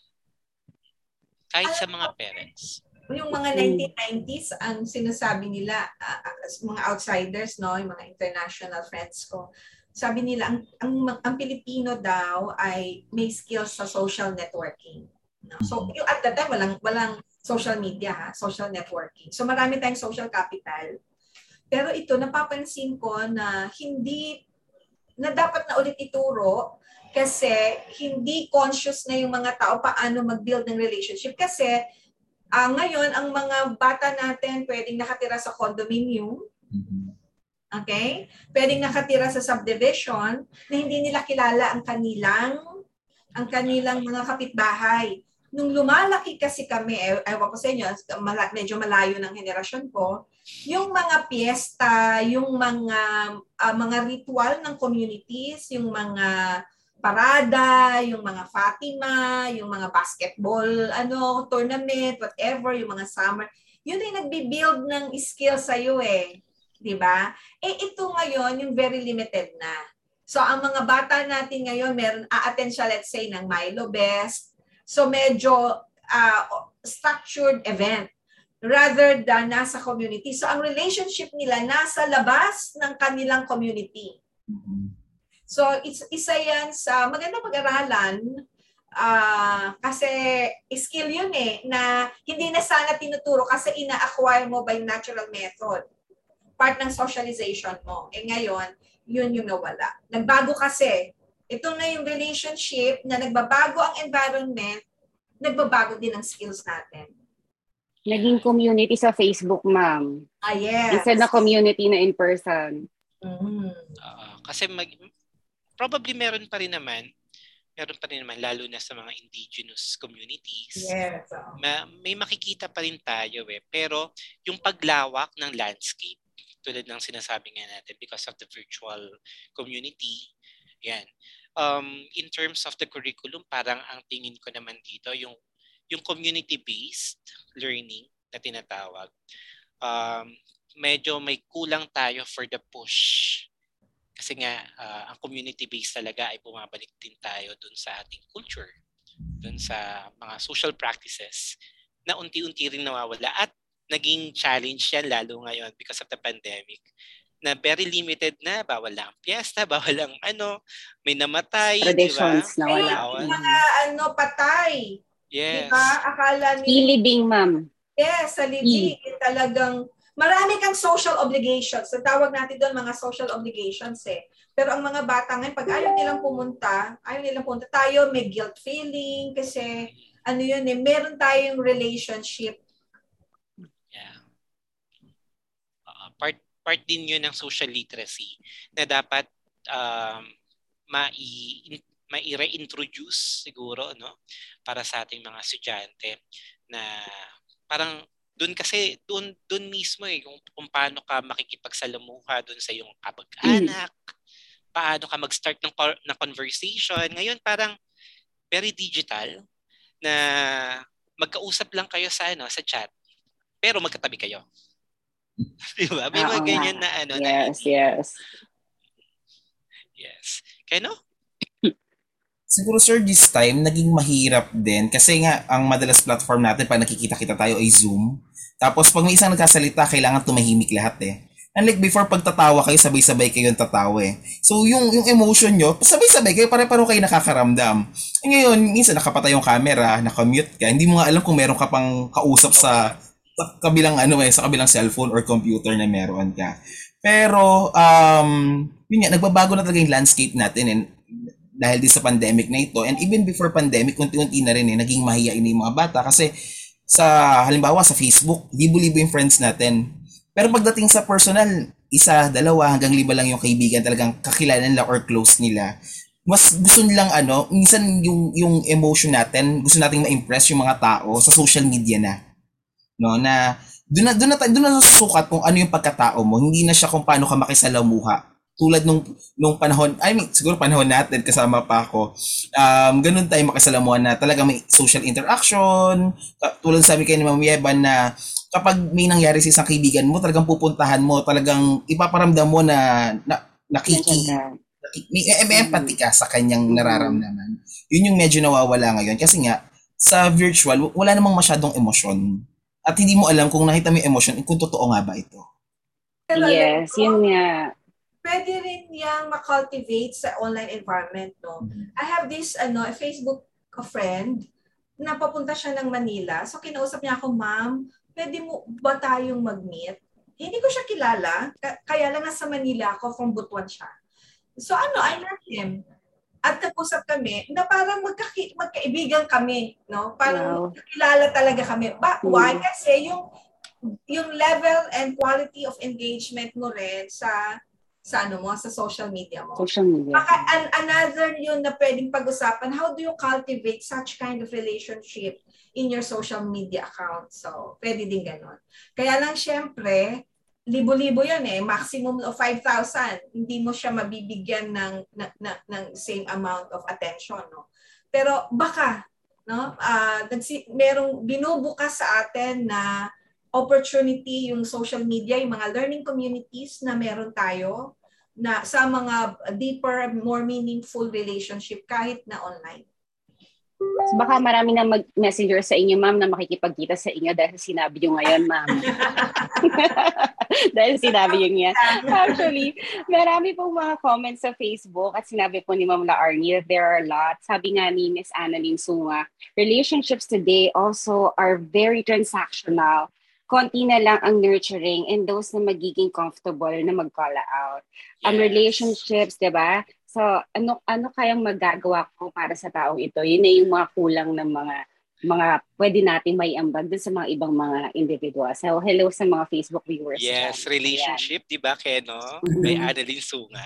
Speaker 5: Kahit sa mga parents.
Speaker 7: Yung mga 1990s, ang sinasabi nila, uh, mga outsiders, no, yung mga international friends ko, sabi nila, ang, ang, ang Pilipino daw ay may skills sa social networking. No? So, yung at that time, walang, walang social media, ha? social networking. So, marami tayong social capital. Pero ito, napapansin ko na hindi, na dapat na ulit ituro kasi hindi conscious na yung mga tao paano mag-build ng relationship. Kasi Uh, ngayon, ang mga bata natin pwedeng nakatira sa condominium. Okay? Pwedeng nakatira sa subdivision na hindi nila kilala ang kanilang ang kanilang mga kapitbahay. Nung lumalaki kasi kami, eh, ewan ko sa inyo, medyo malayo ng henerasyon ko, yung mga piyesta, yung mga uh, mga ritual ng communities, yung mga parada, yung mga Fatima, yung mga basketball, ano, tournament, whatever, yung mga summer, yun ay nagbi-build ng skill sa iyo eh. 'Di ba? Eh ito ngayon yung very limited na. So ang mga bata natin ngayon meron a-attend siya let's say ng Milo Best. So medyo uh, structured event rather than nasa community. So ang relationship nila nasa labas ng kanilang community. So it's isa yan sa maganda pag-aralan uh, kasi skill yun eh na hindi na sana tinuturo kasi ina-acquire mo by natural method. Part ng socialization mo. Eh ngayon, yun yung nawala. Nagbago kasi. Ito na yung relationship na nagbabago ang environment, nagbabago din ang skills natin.
Speaker 6: Naging community sa Facebook, ma'am.
Speaker 7: Ah, yes.
Speaker 6: Instead na community na in person.
Speaker 7: Mm-hmm.
Speaker 5: Uh, kasi mag, probably meron pa rin naman, meron pa rin naman, lalo na sa mga indigenous communities.
Speaker 7: Yes.
Speaker 5: Ma- may makikita pa rin tayo eh. Pero yung paglawak ng landscape, tulad ng sinasabi nga natin, because of the virtual community, yan. Um, in terms of the curriculum, parang ang tingin ko naman dito, yung, yung community-based learning na tinatawag, um, medyo may kulang tayo for the push kasi nga, uh, ang community-based talaga ay bumabalik din tayo dun sa ating culture, dun sa mga social practices na unti-unti rin nawawala at naging challenge yan lalo ngayon because of the pandemic na very limited na, bawal lang piyesta, bawal lang ano, may namatay,
Speaker 6: Traditions
Speaker 5: diba?
Speaker 6: na wala.
Speaker 7: Ay, mga ano, patay.
Speaker 5: Yes.
Speaker 7: Diba? Akala ni...
Speaker 6: Ilibing, ma'am.
Speaker 7: Yes, sa libing. Talagang marami kang social obligations. So tawag natin doon mga social obligations eh. Pero ang mga bata ngayon, pag ayaw nilang pumunta, ayaw nilang pumunta, tayo may guilt feeling kasi ano yun eh, meron tayong relationship.
Speaker 5: Yeah. Uh, part part din yun ng social literacy na dapat um, mai mai-reintroduce siguro no para sa ating mga estudyante na parang doon kasi doon doon mismo eh kung, kung paano ka makikipagsalamuha doon sa iyong kapag-anak, mm. paano ka mag-start ng ng conversation. Ngayon parang very digital na magkausap lang kayo sa ano sa chat pero magkatabi kayo. Di ba? May mga ganyan na ano
Speaker 6: yes,
Speaker 5: na
Speaker 6: yes.
Speaker 5: Yes. Kaya no?
Speaker 8: Siguro sir, this time, naging mahirap din kasi nga ang madalas platform natin pag nakikita-kita tayo ay Zoom. Tapos pag may isang nagkasalita, kailangan tumahimik lahat eh. Unlike before, pag tatawa kayo, sabay-sabay kayo yung tatawa eh. So yung, yung emotion nyo, sabay-sabay kayo, pare-paro kayo nakakaramdam. E ngayon, minsan nakapatay yung camera, nakamute ka, hindi mo nga alam kung meron ka pang kausap sa, sa kabilang ano eh, sa kabilang cellphone or computer na meron ka. Pero, um, yun nga, nagbabago na talaga yung landscape natin and dahil din sa pandemic na ito. And even before pandemic, unti-unti na rin eh, naging mahihain yung mga bata kasi sa halimbawa sa Facebook, libo-libo yung friends natin. Pero pagdating sa personal, isa, dalawa, hanggang lima lang yung kaibigan talagang kakilala nila or close nila. Mas gusto nilang ano, minsan yung, yung emotion natin, gusto nating ma-impress yung mga tao sa social media na. No, na doon na doon na doon na nasusukat kung ano yung pagkatao mo. Hindi na siya kung paano ka makisalamuha. Tulad nung nung panahon, I mean, siguro panahon natin kasama pa ako. Um, ganun tayo makisalamuha na talaga may social interaction. Tulad sabi kay ni Ma'am Yeban na kapag may nangyari sa isang kaibigan mo, talagang pupuntahan mo, talagang ipaparamdam mo na, na nakiki, nakiki may, may empathy ka sa kanyang nararamdaman. Yun yung medyo nawawala ngayon. Kasi nga, sa virtual, wala namang masyadong emosyon. At hindi mo alam kung nakita mo yung emosyon, kung totoo nga ba ito.
Speaker 6: Yes, yun nga.
Speaker 7: Pwede rin yang ma-cultivate sa online environment, no?
Speaker 8: Mm-hmm.
Speaker 7: I have this, ano, Facebook friend na papunta siya ng Manila. So, kinausap niya ako, ma'am, pwede mo ba tayong mag-meet? Hindi ko siya kilala, kaya lang nasa Manila ako, from Butuan siya. So ano, I met him. At nag-usap kami na parang magka- magkaibigan kami, no? Parang wow. kilala talaga kami. Ba, mm. why? Kasi yung yung level and quality of engagement mo rin sa sa ano mo, sa social media mo.
Speaker 6: Social media.
Speaker 7: Maka, an, another yun na pwedeng pag-usapan, how do you cultivate such kind of relationship in your social media account? So, pwede din ganun. Kaya lang, syempre, libo-libo yan eh, maximum of 5,000. Hindi mo siya mabibigyan ng, na, na, ng same amount of attention. No? Pero baka, no? Uh, nagsi, merong binubukas sa atin na opportunity yung social media, yung mga learning communities na meron tayo na sa mga deeper, more meaningful relationship kahit na online.
Speaker 6: So baka marami na mag-messenger sa inyo, ma'am, na makikipagkita sa inyo dahil sinabi nyo ngayon, ma'am. dahil sinabi nyo yan. Actually, marami pong mga comments sa Facebook at sinabi po ni Ma'am La Arnie, there are a lot. Sabi nga ni Miss Annalyn Sunga, relationships today also are very transactional konti na lang ang nurturing and those na magiging comfortable na mag-call out. Yes. Ang relationships, 'di ba? So, ano ano kayang magagawa ko para sa taong ito? Yun na yung mga kulang ng mga mga pwede nating may ambag dun sa mga ibang mga individuals. So, hello sa mga Facebook viewers.
Speaker 5: Yes, dyan. relationship, di ba, Keno? Mm-hmm. May Adeline Sunga.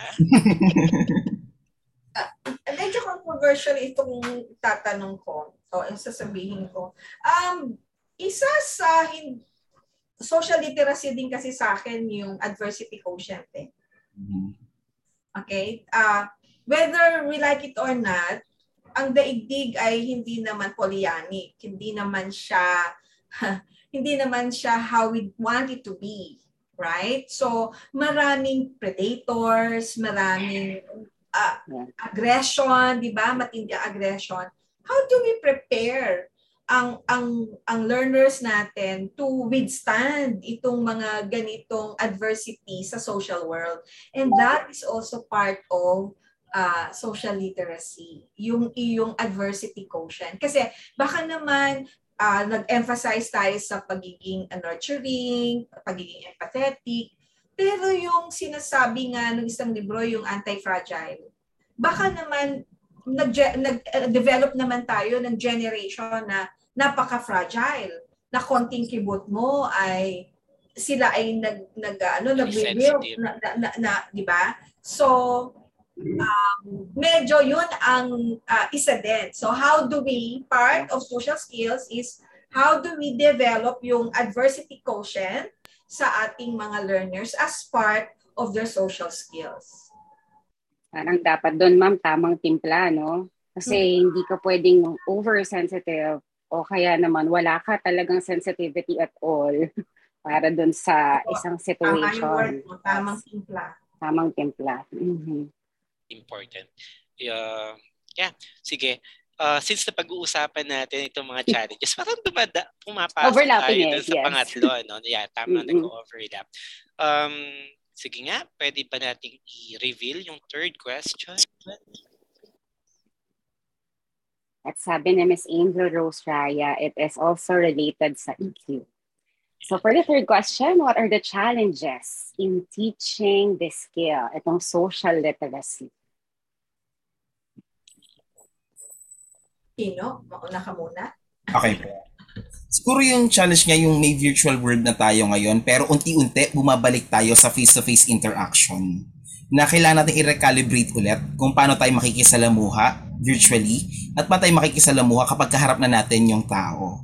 Speaker 7: uh, medyo controversial itong tatanong ko. So, ang sasabihin ko. Um, isa sa hindi social literacy din kasi sa akin yung adversity quotient eh. Mm-hmm. Okay? Uh, whether we like it or not, ang daigdig ay hindi naman polyanic. Hindi naman siya hindi naman siya how we want it to be. Right? So, maraming predators, maraming uh, aggression, di ba? Matindi aggression. How do we prepare ang ang ang learners natin to withstand itong mga ganitong adversity sa social world. And that is also part of uh, social literacy yung iyong adversity quotient. Kasi baka naman uh, nag-emphasize tayo sa pagiging nurturing pagiging empathetic. Pero yung sinasabi nga ng isang libro yung anti-fragile baka naman nag-develop naman tayo ng generation na napaka-fragile na konting kibot mo ay sila ay nag nag ano nag-reveal na, na, na, na 'di ba? So um, medyo 'yun ang uh, isa din. So how do we part of social skills is how do we develop yung adversity quotient sa ating mga learners as part of their social skills.
Speaker 6: Parang dapat doon ma'am tamang timpla no? Kasi hmm. hindi ka pwedeng oversensitive o kaya naman wala ka talagang sensitivity at all para dun sa isang situation.
Speaker 7: Tama word mo, tamang timpla.
Speaker 6: Tamang timpla. Mm-hmm.
Speaker 5: Important. Uh, yeah, sige. Uh, since na pag-uusapan natin itong mga challenges, parang dumada, pumapasok
Speaker 6: Overlapping
Speaker 5: tayo
Speaker 6: yes,
Speaker 5: sa
Speaker 6: yes.
Speaker 5: pangatlo. No? Yeah, tama
Speaker 6: mm-hmm.
Speaker 5: nag-overlap. Um, sige nga, pwede ba nating i-reveal yung third question?
Speaker 6: At sabi ni Ms. Angel Rose Raya, it is also related sa EQ. So for the third question, what are the challenges in teaching this skill, itong social literacy?
Speaker 7: Sino? Mauna ka muna.
Speaker 8: Okay po. Siguro yung challenge nga yung may virtual world na tayo ngayon pero unti-unti bumabalik tayo sa face-to-face interaction na kailangan natin i-recalibrate ulit kung paano tayo makikisalamuha virtually at paano tayo makikisalamuha kapag kaharap na natin yung tao.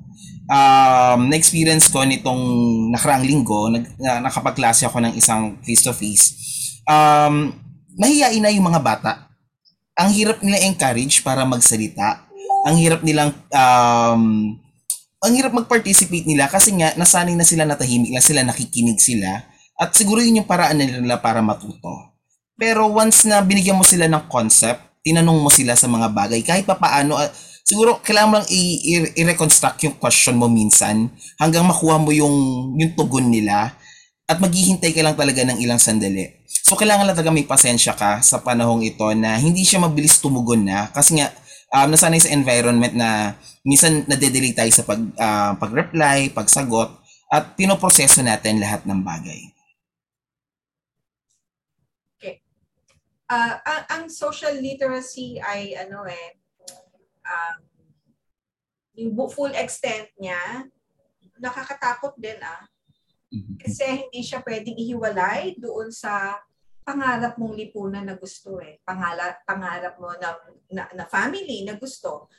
Speaker 8: Um, na-experience ko nitong nakarang linggo, nag, na, nakapagklase ako ng isang face-to-face. Um, mahihain na yung mga bata. Ang hirap nila encourage para magsalita. Ang hirap nilang um, ang hirap mag-participate nila kasi nga nasanay na sila natahimik na sila, nakikinig sila. At siguro yun yung paraan nila para matuto. Pero once na binigyan mo sila ng concept, tinanong mo sila sa mga bagay, kahit pa paano, uh, siguro kailangan mo lang i- i-reconstruct yung question mo minsan hanggang makuha mo yung, yung tugon nila at maghihintay ka lang talaga ng ilang sandali. So kailangan lang talaga may pasensya ka sa panahong ito na hindi siya mabilis tumugon na kasi nga um, nasanay sa environment na minsan nade-delay tayo sa pag, uh, pag-reply, pagsagot at pinoproseso natin lahat ng bagay.
Speaker 7: uh, ang, ang social literacy ay ano eh, um, yung full extent niya, nakakatakot din ah.
Speaker 8: Mm-hmm.
Speaker 7: Kasi hindi siya pwedeng ihiwalay doon sa pangarap mong lipunan na gusto eh. Pangarap, pangarap mo na, na, na family na gusto.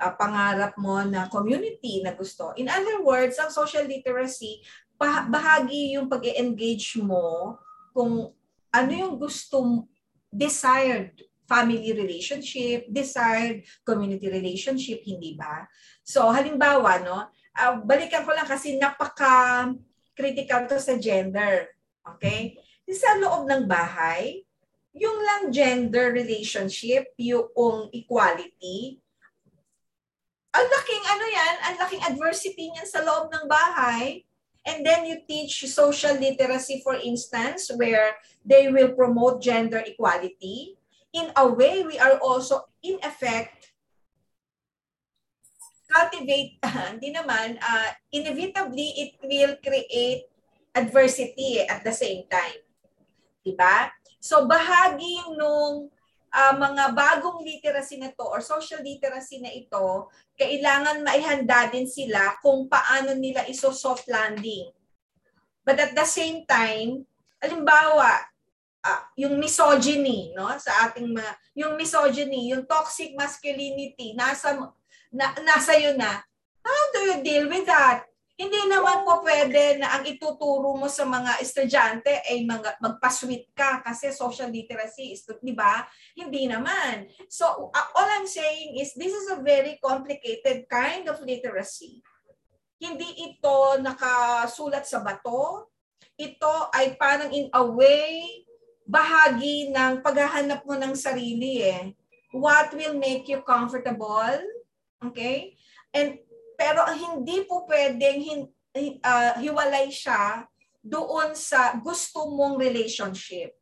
Speaker 7: Uh, pangarap mo na community na gusto. In other words, ang social literacy, bahagi yung pag engage mo kung ano yung gusto desired family relationship, desired community relationship, hindi ba? So, halimbawa, no, uh, balikan ko lang kasi napaka critical to sa gender. Okay? Sa loob ng bahay, yung lang gender relationship, yung equality, ang laking ano yan, ang laking adversity niyan sa loob ng bahay. And then you teach social literacy, for instance, where they will promote gender equality. In a way, we are also, in effect, cultivate, hindi naman, uh, inevitably, it will create adversity at the same time. Diba? So, bahagi nung uh, mga bagong literacy na to or social literacy na ito, kailangan maihanda din sila kung paano nila iso soft landing. But at the same time, alimbawa, uh, yung misogyny, no, sa ating mga, yung misogyny, yung toxic masculinity, nasa, na, nasa yun na. How do you deal with that? Hindi naman po pwede na ang ituturo mo sa mga estudyante ay mga, magpasweet ka kasi social literacy is, di ba? Hindi naman. So, all I'm saying is this is a very complicated kind of literacy. Hindi ito nakasulat sa bato. Ito ay parang in a way, bahagi ng paghahanap mo ng sarili eh. What will make you comfortable? Okay? And pero hindi po pwedeng hin, uh, hiwalay siya doon sa gusto mong relationship.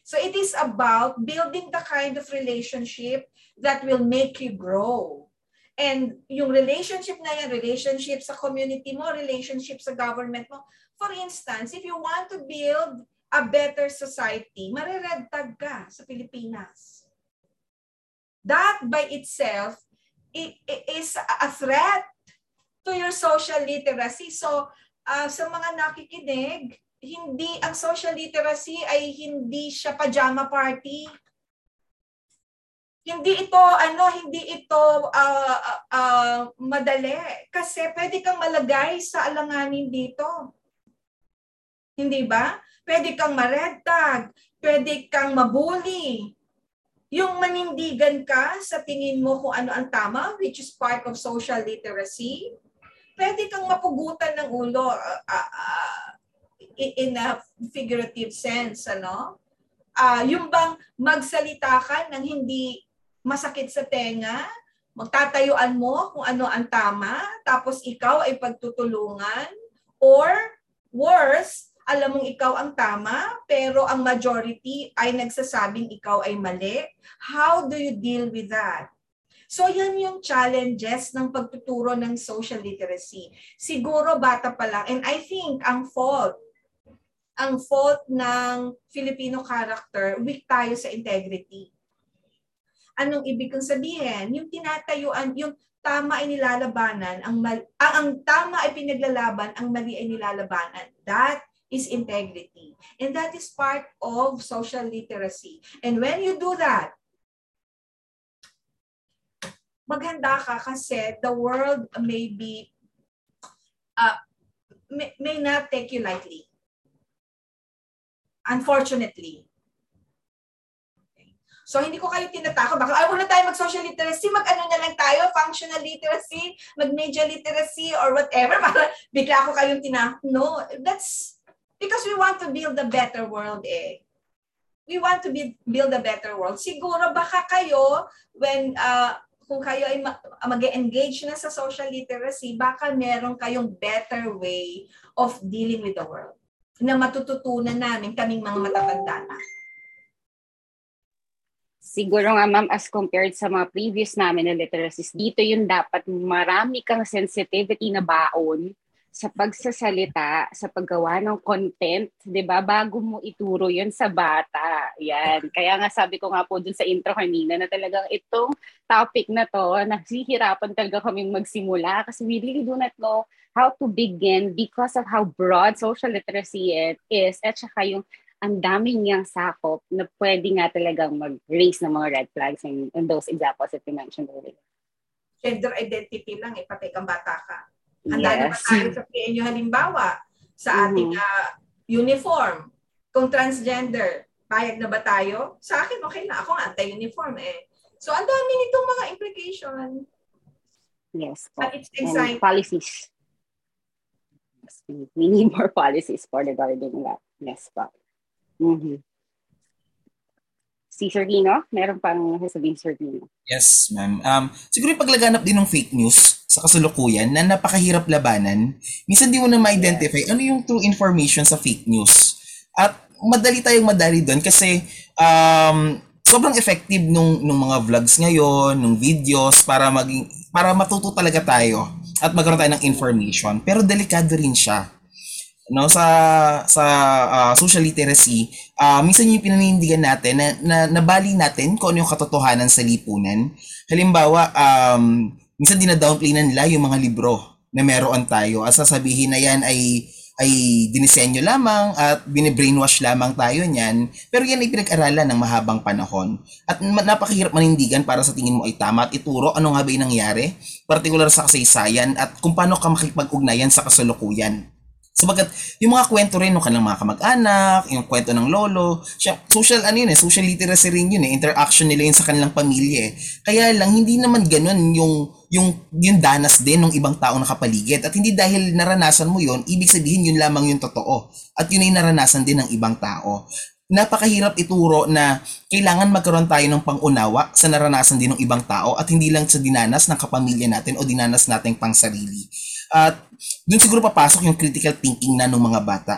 Speaker 7: So it is about building the kind of relationship that will make you grow. And yung relationship na yan, relationship sa community mo, relationship sa government mo. For instance, if you want to build a better society, marired tag ka sa Pilipinas. That by itself it, it is a threat to your social literacy. So, uh, sa mga nakikinig, hindi ang social literacy ay hindi siya pajama party. Hindi ito ano, hindi ito uh, uh, madali kasi pwede kang malagay sa alanganin dito. Hindi ba? Pwede kang maredtag, pwede kang mabuli. Yung manindigan ka sa tingin mo kung ano ang tama, which is part of social literacy, pwede kang mapugutan ng ulo uh, uh, in a figurative sense, ano? Uh, yung bang magsalita ka ng hindi masakit sa tenga, magtatayuan mo kung ano ang tama, tapos ikaw ay pagtutulungan, or worse, alam mong ikaw ang tama, pero ang majority ay nagsasabing ikaw ay mali. How do you deal with that? So yan yung challenges ng pagtuturo ng social literacy. Siguro bata pa lang. And I think ang fault, ang fault ng Filipino character, weak tayo sa integrity. Anong ibig kong sabihin? Yung tinatayuan, yung tama ay nilalabanan, ang, mal, ang, ang tama ay pinaglalaban, ang mali ay nilalabanan. That is integrity. And that is part of social literacy. And when you do that, maghanda ka kasi the world may be, uh, may, may not take you lightly. Unfortunately. So, hindi ko kayo tinatakot. Baka, ay, wala tayo mag-social literacy, mag-ano na lang tayo, functional literacy, mag-media literacy, or whatever. Para bigla ako kayong tinakot. No, that's because we want to build a better world eh. We want to be, build a better world. Siguro baka kayo, when, uh, kung kayo ay mag-engage na sa social literacy, baka meron kayong better way of dealing with the world na matututunan namin kaming mga matatanda na.
Speaker 6: Siguro nga ma'am, as compared sa mga previous namin na literacies, dito yung dapat marami kang sensitivity na baon sa pagsasalita, sa paggawa ng content, 'di ba? Bago mo ituro 'yon sa bata. Yan. Kaya nga sabi ko nga po dun sa intro kanina na talagang itong topic na to, nagsihirapan talaga kaming magsimula kasi we really do not know how to begin because of how broad social literacy it is at saka yung ang daming niyang sakop na pwede nga talagang mag-raise ng mga red flags in, in those examples that you mentioned earlier.
Speaker 7: Gender identity lang, eh, pati kang bata ka. Handa yes. na ba tayo sa PNU halimbawa sa mm-hmm. ating uh, uniform? Kung transgender, payag na ba tayo? Sa akin, okay na. Ako anti-uniform eh. So, ang dami nitong mga implication.
Speaker 6: Yes.
Speaker 7: But it's exciting.
Speaker 6: And policies. We need more policies for the regarding that. Yes, po. Mm-hmm. Si Sir Lino, meron pang sasabihin Sir Lino.
Speaker 8: Yes, ma'am. Um, siguro yung paglaganap din ng fake news sa kasalukuyan na napakahirap labanan, minsan di mo na ma-identify ano yung true information sa fake news. At madali tayong madali doon kasi um, sobrang effective nung, nung mga vlogs ngayon, nung videos para maging para matuto talaga tayo at magkaroon tayo ng information. Pero delikado rin siya no sa sa uh, social literacy uh, minsan yung pinanindigan natin na, na nabali natin kung ano yung katotohanan sa lipunan halimbawa um minsan dina-downplay na nila yung mga libro na meron tayo at sasabihin na yan ay ay dinisenyo lamang at bine-brainwash lamang tayo niyan. Pero yan ay pinag-aralan ng mahabang panahon. At napakahirap manindigan para sa tingin mo ay tama at ituro ano nga ba yung nangyari, particular sa kasaysayan at kung paano ka makipag-ugnayan sa kasalukuyan. Sabagat yung mga kwento rin ng kanilang mga kamag-anak, yung kwento ng lolo, siya, social ano yun eh, social literacy rin yun eh, interaction nila yun sa kanilang pamilya eh. Kaya lang hindi naman ganun yung yung yung danas din ng ibang tao nakapaligid at hindi dahil naranasan mo yun, ibig sabihin yun lamang yung totoo. At yun ay naranasan din ng ibang tao napakahirap ituro na kailangan magkaroon tayo ng pangunawa sa naranasan din ng ibang tao at hindi lang sa dinanas ng kapamilya natin o dinanas nating pangsarili. At doon siguro papasok yung critical thinking na ng mga bata.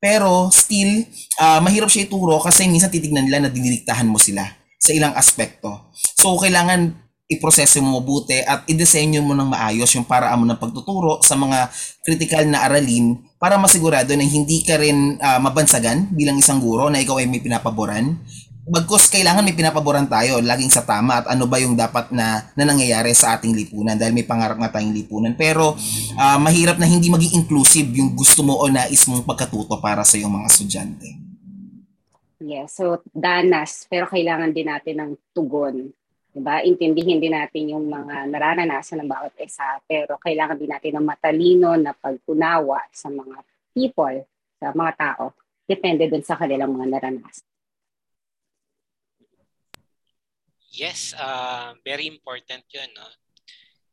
Speaker 8: Pero still, uh, mahirap siya ituro kasi minsan titignan nila na dinidiktahan mo sila sa ilang aspekto. So, kailangan iproseso mo mabuti at i-desenyo mo ng maayos yung paraan mo ng pagtuturo sa mga critical na aralin para masigurado na hindi ka rin uh, mabansagan bilang isang guro na ikaw ay may pinapaboran. Bagkus kailangan may pinapaboran tayo laging sa tama at ano ba yung dapat na, na nangyayari sa ating lipunan dahil may pangarap nga tayong lipunan. Pero uh, mahirap na hindi maging inclusive yung gusto mo o nais mong pagkatuto para sa iyong mga estudyante.
Speaker 6: Yes, so danas, pero kailangan din natin ng tugon Diba? Intindihin din natin yung mga nararanasan ng bawat isa, pero kailangan din natin ng matalino na pag-unawa sa mga people, sa mga tao. Depende dun sa kanilang mga naranasan.
Speaker 5: Yes, uh, very important yun. No?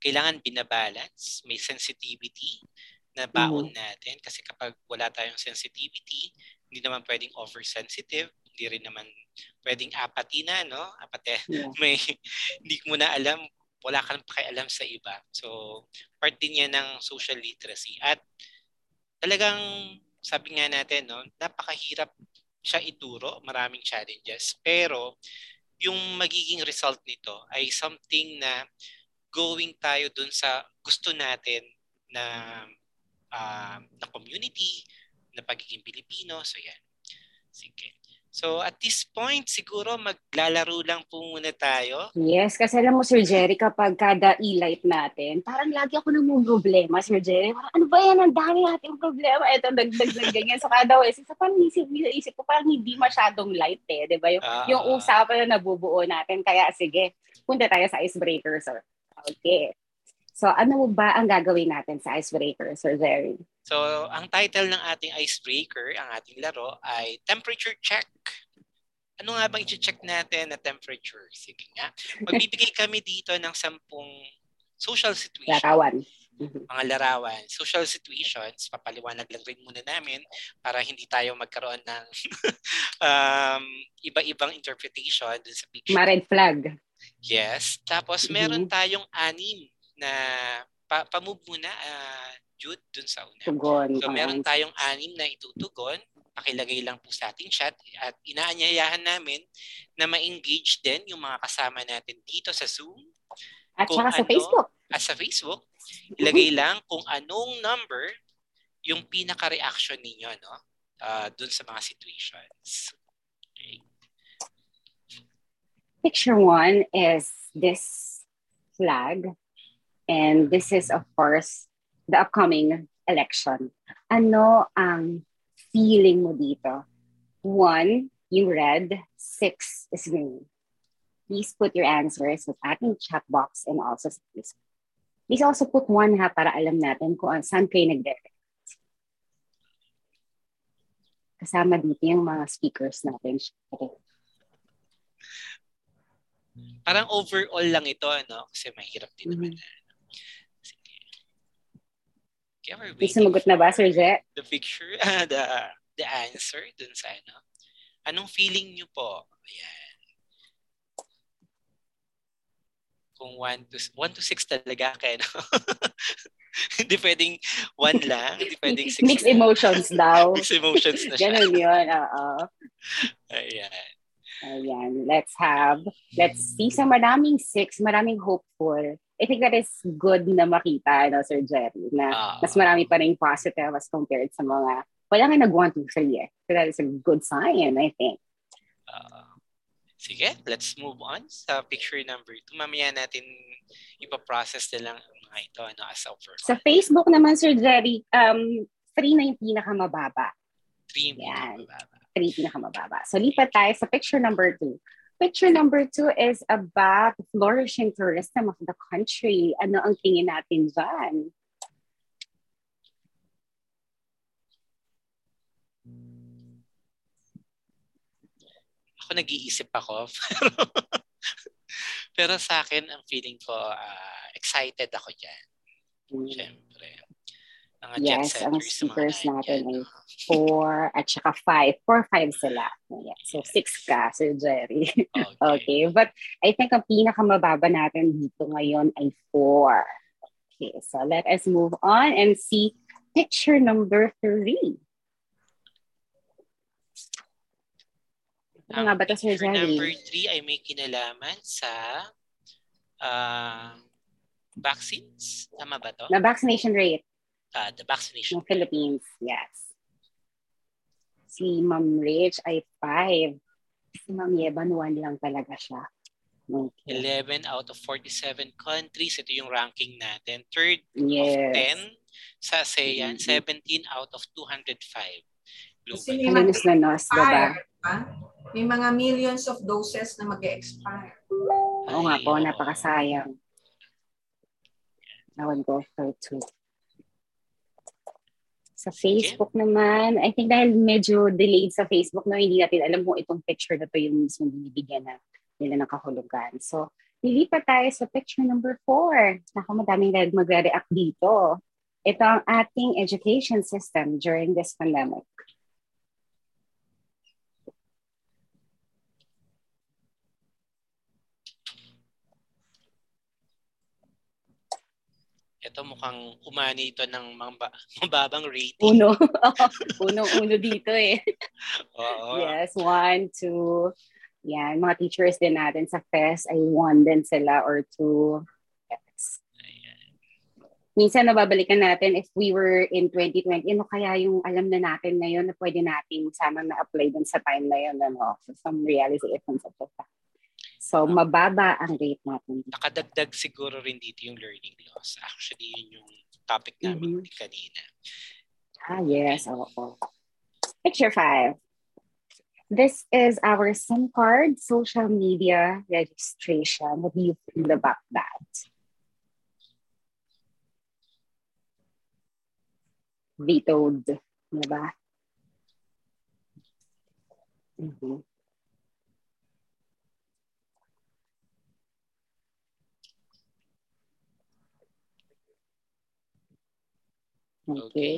Speaker 5: Kailangan binabalance, may sensitivity na baon mm-hmm. natin kasi kapag wala tayong sensitivity, hindi naman pwedeng oversensitive, hindi rin naman pwedeng apathy na, no? Apathy. Yeah. May, hindi mo na alam, wala kang pakialam sa iba. So, part din yan ng social literacy. At talagang, sabi nga natin, no, napakahirap siya ituro, maraming challenges. Pero, yung magiging result nito ay something na going tayo dun sa gusto natin na uh, na community, na pagiging Pilipino. So yan. Sige. So at this point, siguro maglalaro lang po muna tayo.
Speaker 6: Yes, kasi alam mo, Sir Jerry, kapag kada e-light natin, parang lagi ako nang problema, Sir Jerry. Parang, ano ba yan? Ang dami nating problema. Ito, dagdag ganyan. So kada West, sa parang isip, isip ko, parang hindi masyadong light eh. Di ba? Yung,
Speaker 5: Ah.
Speaker 6: yung usapan na nabubuo natin. Kaya sige, punta tayo sa icebreaker, sir. Okay. So ano ba ang gagawin natin sa icebreaker, Sir Jerry?
Speaker 5: So, ang title ng ating icebreaker, ang ating laro, ay Temperature Check. Ano nga bang i-check natin na temperature? Sige nga. Magbibigay kami dito ng sampung social situation.
Speaker 6: Larawan. Mhm.
Speaker 5: Mga larawan. Social situations. Papaliwanag lang rin muna namin para hindi tayo magkaroon ng um, iba-ibang interpretation dun sa picture.
Speaker 6: Ma-red flag.
Speaker 5: Yes. Tapos meron tayong anim na pa, pamove muna, ah, Jude, dun sa una.
Speaker 6: Tugon.
Speaker 5: So meron tayong anim na itutugon. Pakilagay lang po sa ating chat at inaanyayahan namin na ma-engage din yung mga kasama natin dito sa Zoom
Speaker 6: At
Speaker 5: kung
Speaker 6: saka sa
Speaker 5: ano-
Speaker 6: Facebook.
Speaker 5: at sa Facebook. Ilagay lang kung anong number yung pinaka-reaction ninyo no? Ah, dun sa mga situations. Okay.
Speaker 6: Picture one is this flag. And this is, of course, the upcoming election. Ano ang feeling mo dito? One, yung red. Six is green. Please put your answers sa ating chat box and also sa Facebook. Please also put one ha para alam natin kung saan kayo nagde Kasama dito yung mga speakers natin. Okay.
Speaker 5: Parang overall lang ito, ano? Kasi mahirap din naman.
Speaker 6: Mhm.
Speaker 5: na, ano. Sige. Okay, we're
Speaker 6: May
Speaker 5: waiting
Speaker 6: sumagot na ba, Sir Je?
Speaker 5: The picture, ah, the, the answer dun sa ano. Anong feeling nyo po? Ayan. Kung 1 to 1 to 6 talaga kaya no? hindi pwedeng 1 lang, hindi pwedeng 6
Speaker 6: Mixed emotions daw.
Speaker 5: Mixed emotions na siya.
Speaker 6: Ganun yun, oo.
Speaker 5: Ayan.
Speaker 6: Ayan, let's have, let's see. So maraming six, maraming hopeful. I think that is good na makita, no, Sir Jerry, na
Speaker 5: Ah.
Speaker 6: mas marami pa rin positive as compared sa mga, wala nga nag 1, 2, 3 eh. So that is a good sign, I think.
Speaker 5: Ah. sige, let's move on sa picture number 2. Mamaya natin ipaprocess na lang ang mga ito ano, as overall.
Speaker 6: Sa Facebook naman, Sir Jerry, um, 3 na yung pinakamababa.
Speaker 5: 3
Speaker 6: Yan.
Speaker 5: mababa.
Speaker 6: 3 pinakamababa. So lipat tayo sa picture number 2. Picture number 2 is about flourishing tourism of the country. Ano ang tingin natin dyan?
Speaker 5: Ako nag-iisip ako. Pero sa akin, ang feeling ko, ah, excited ako dyan. Siyempre. Mga jet
Speaker 6: Yes, ang
Speaker 5: setters, mga
Speaker 6: speakers natin
Speaker 5: nandyan,
Speaker 6: 4 at saka 5. 4, 5 sila. Yeah. So 6 ka, Sir Jerry.
Speaker 5: Okay.
Speaker 6: okay. But I think ang pinakamababa natin dito ngayon ay 4. Okay. So let us move on and see picture number 3. Ano nga ba ito, Sir
Speaker 5: picture number
Speaker 6: Jerry?
Speaker 5: 3 ay may kinalaman sa ah, vaccines. Tama ba to?
Speaker 6: Na vaccination rate
Speaker 5: Ah, the vaccination.
Speaker 6: ng Philippines. Yes. Si Ma'am Rich ay 5. Si Ma'am Yeban, 1 lang talaga siya. Okay.
Speaker 5: 11 out of 47 countries. Ito yung ranking natin. Third of
Speaker 6: Yes.
Speaker 5: 10 sa ASEAN.
Speaker 6: Mhm.
Speaker 5: 17 out of 205
Speaker 7: Kasi
Speaker 5: globally.
Speaker 7: may
Speaker 6: Alinos na nos, diba?
Speaker 7: expire, diba? May mga millions of doses na mag-expire.
Speaker 6: Oo nga po, napakasayang. Would go for two. Sa Facebook naman, I think dahil medyo delayed sa Facebook, no, hindi natin alam kung itong picture na to yung mismo binibigyan na nila ng kahulugan. So, lilipat tayo sa picture number four. Naku, madaming magre-react dito. Ito ang ating education system during this pandemic.
Speaker 5: Ito mukhang umani ito ng mababang rating.
Speaker 6: Uno. Unong-uno dito eh.
Speaker 5: Oo.
Speaker 6: Yes, one, two. Yan, mga teachers din natin sa FES ay one din sila or two. Yes.
Speaker 5: Ayan.
Speaker 6: minsan nababalikan natin if we were in 2020, ano kaya yung alam na natin ngayon na pwede nating sana na-apply dun sa time na yun, ano? So, some realizations of the fact. So, mababa ang rate natin.
Speaker 5: Nakadagdag siguro rin dito yung learning loss. Actually, yun yung topic namin
Speaker 6: Mhm.
Speaker 5: kanina.
Speaker 6: Ah, yes. Oo. Picture five. This is our SIM card social media registration. What do you feel about that? Vetoed. Diba? Mhm. Okay.
Speaker 5: Okay.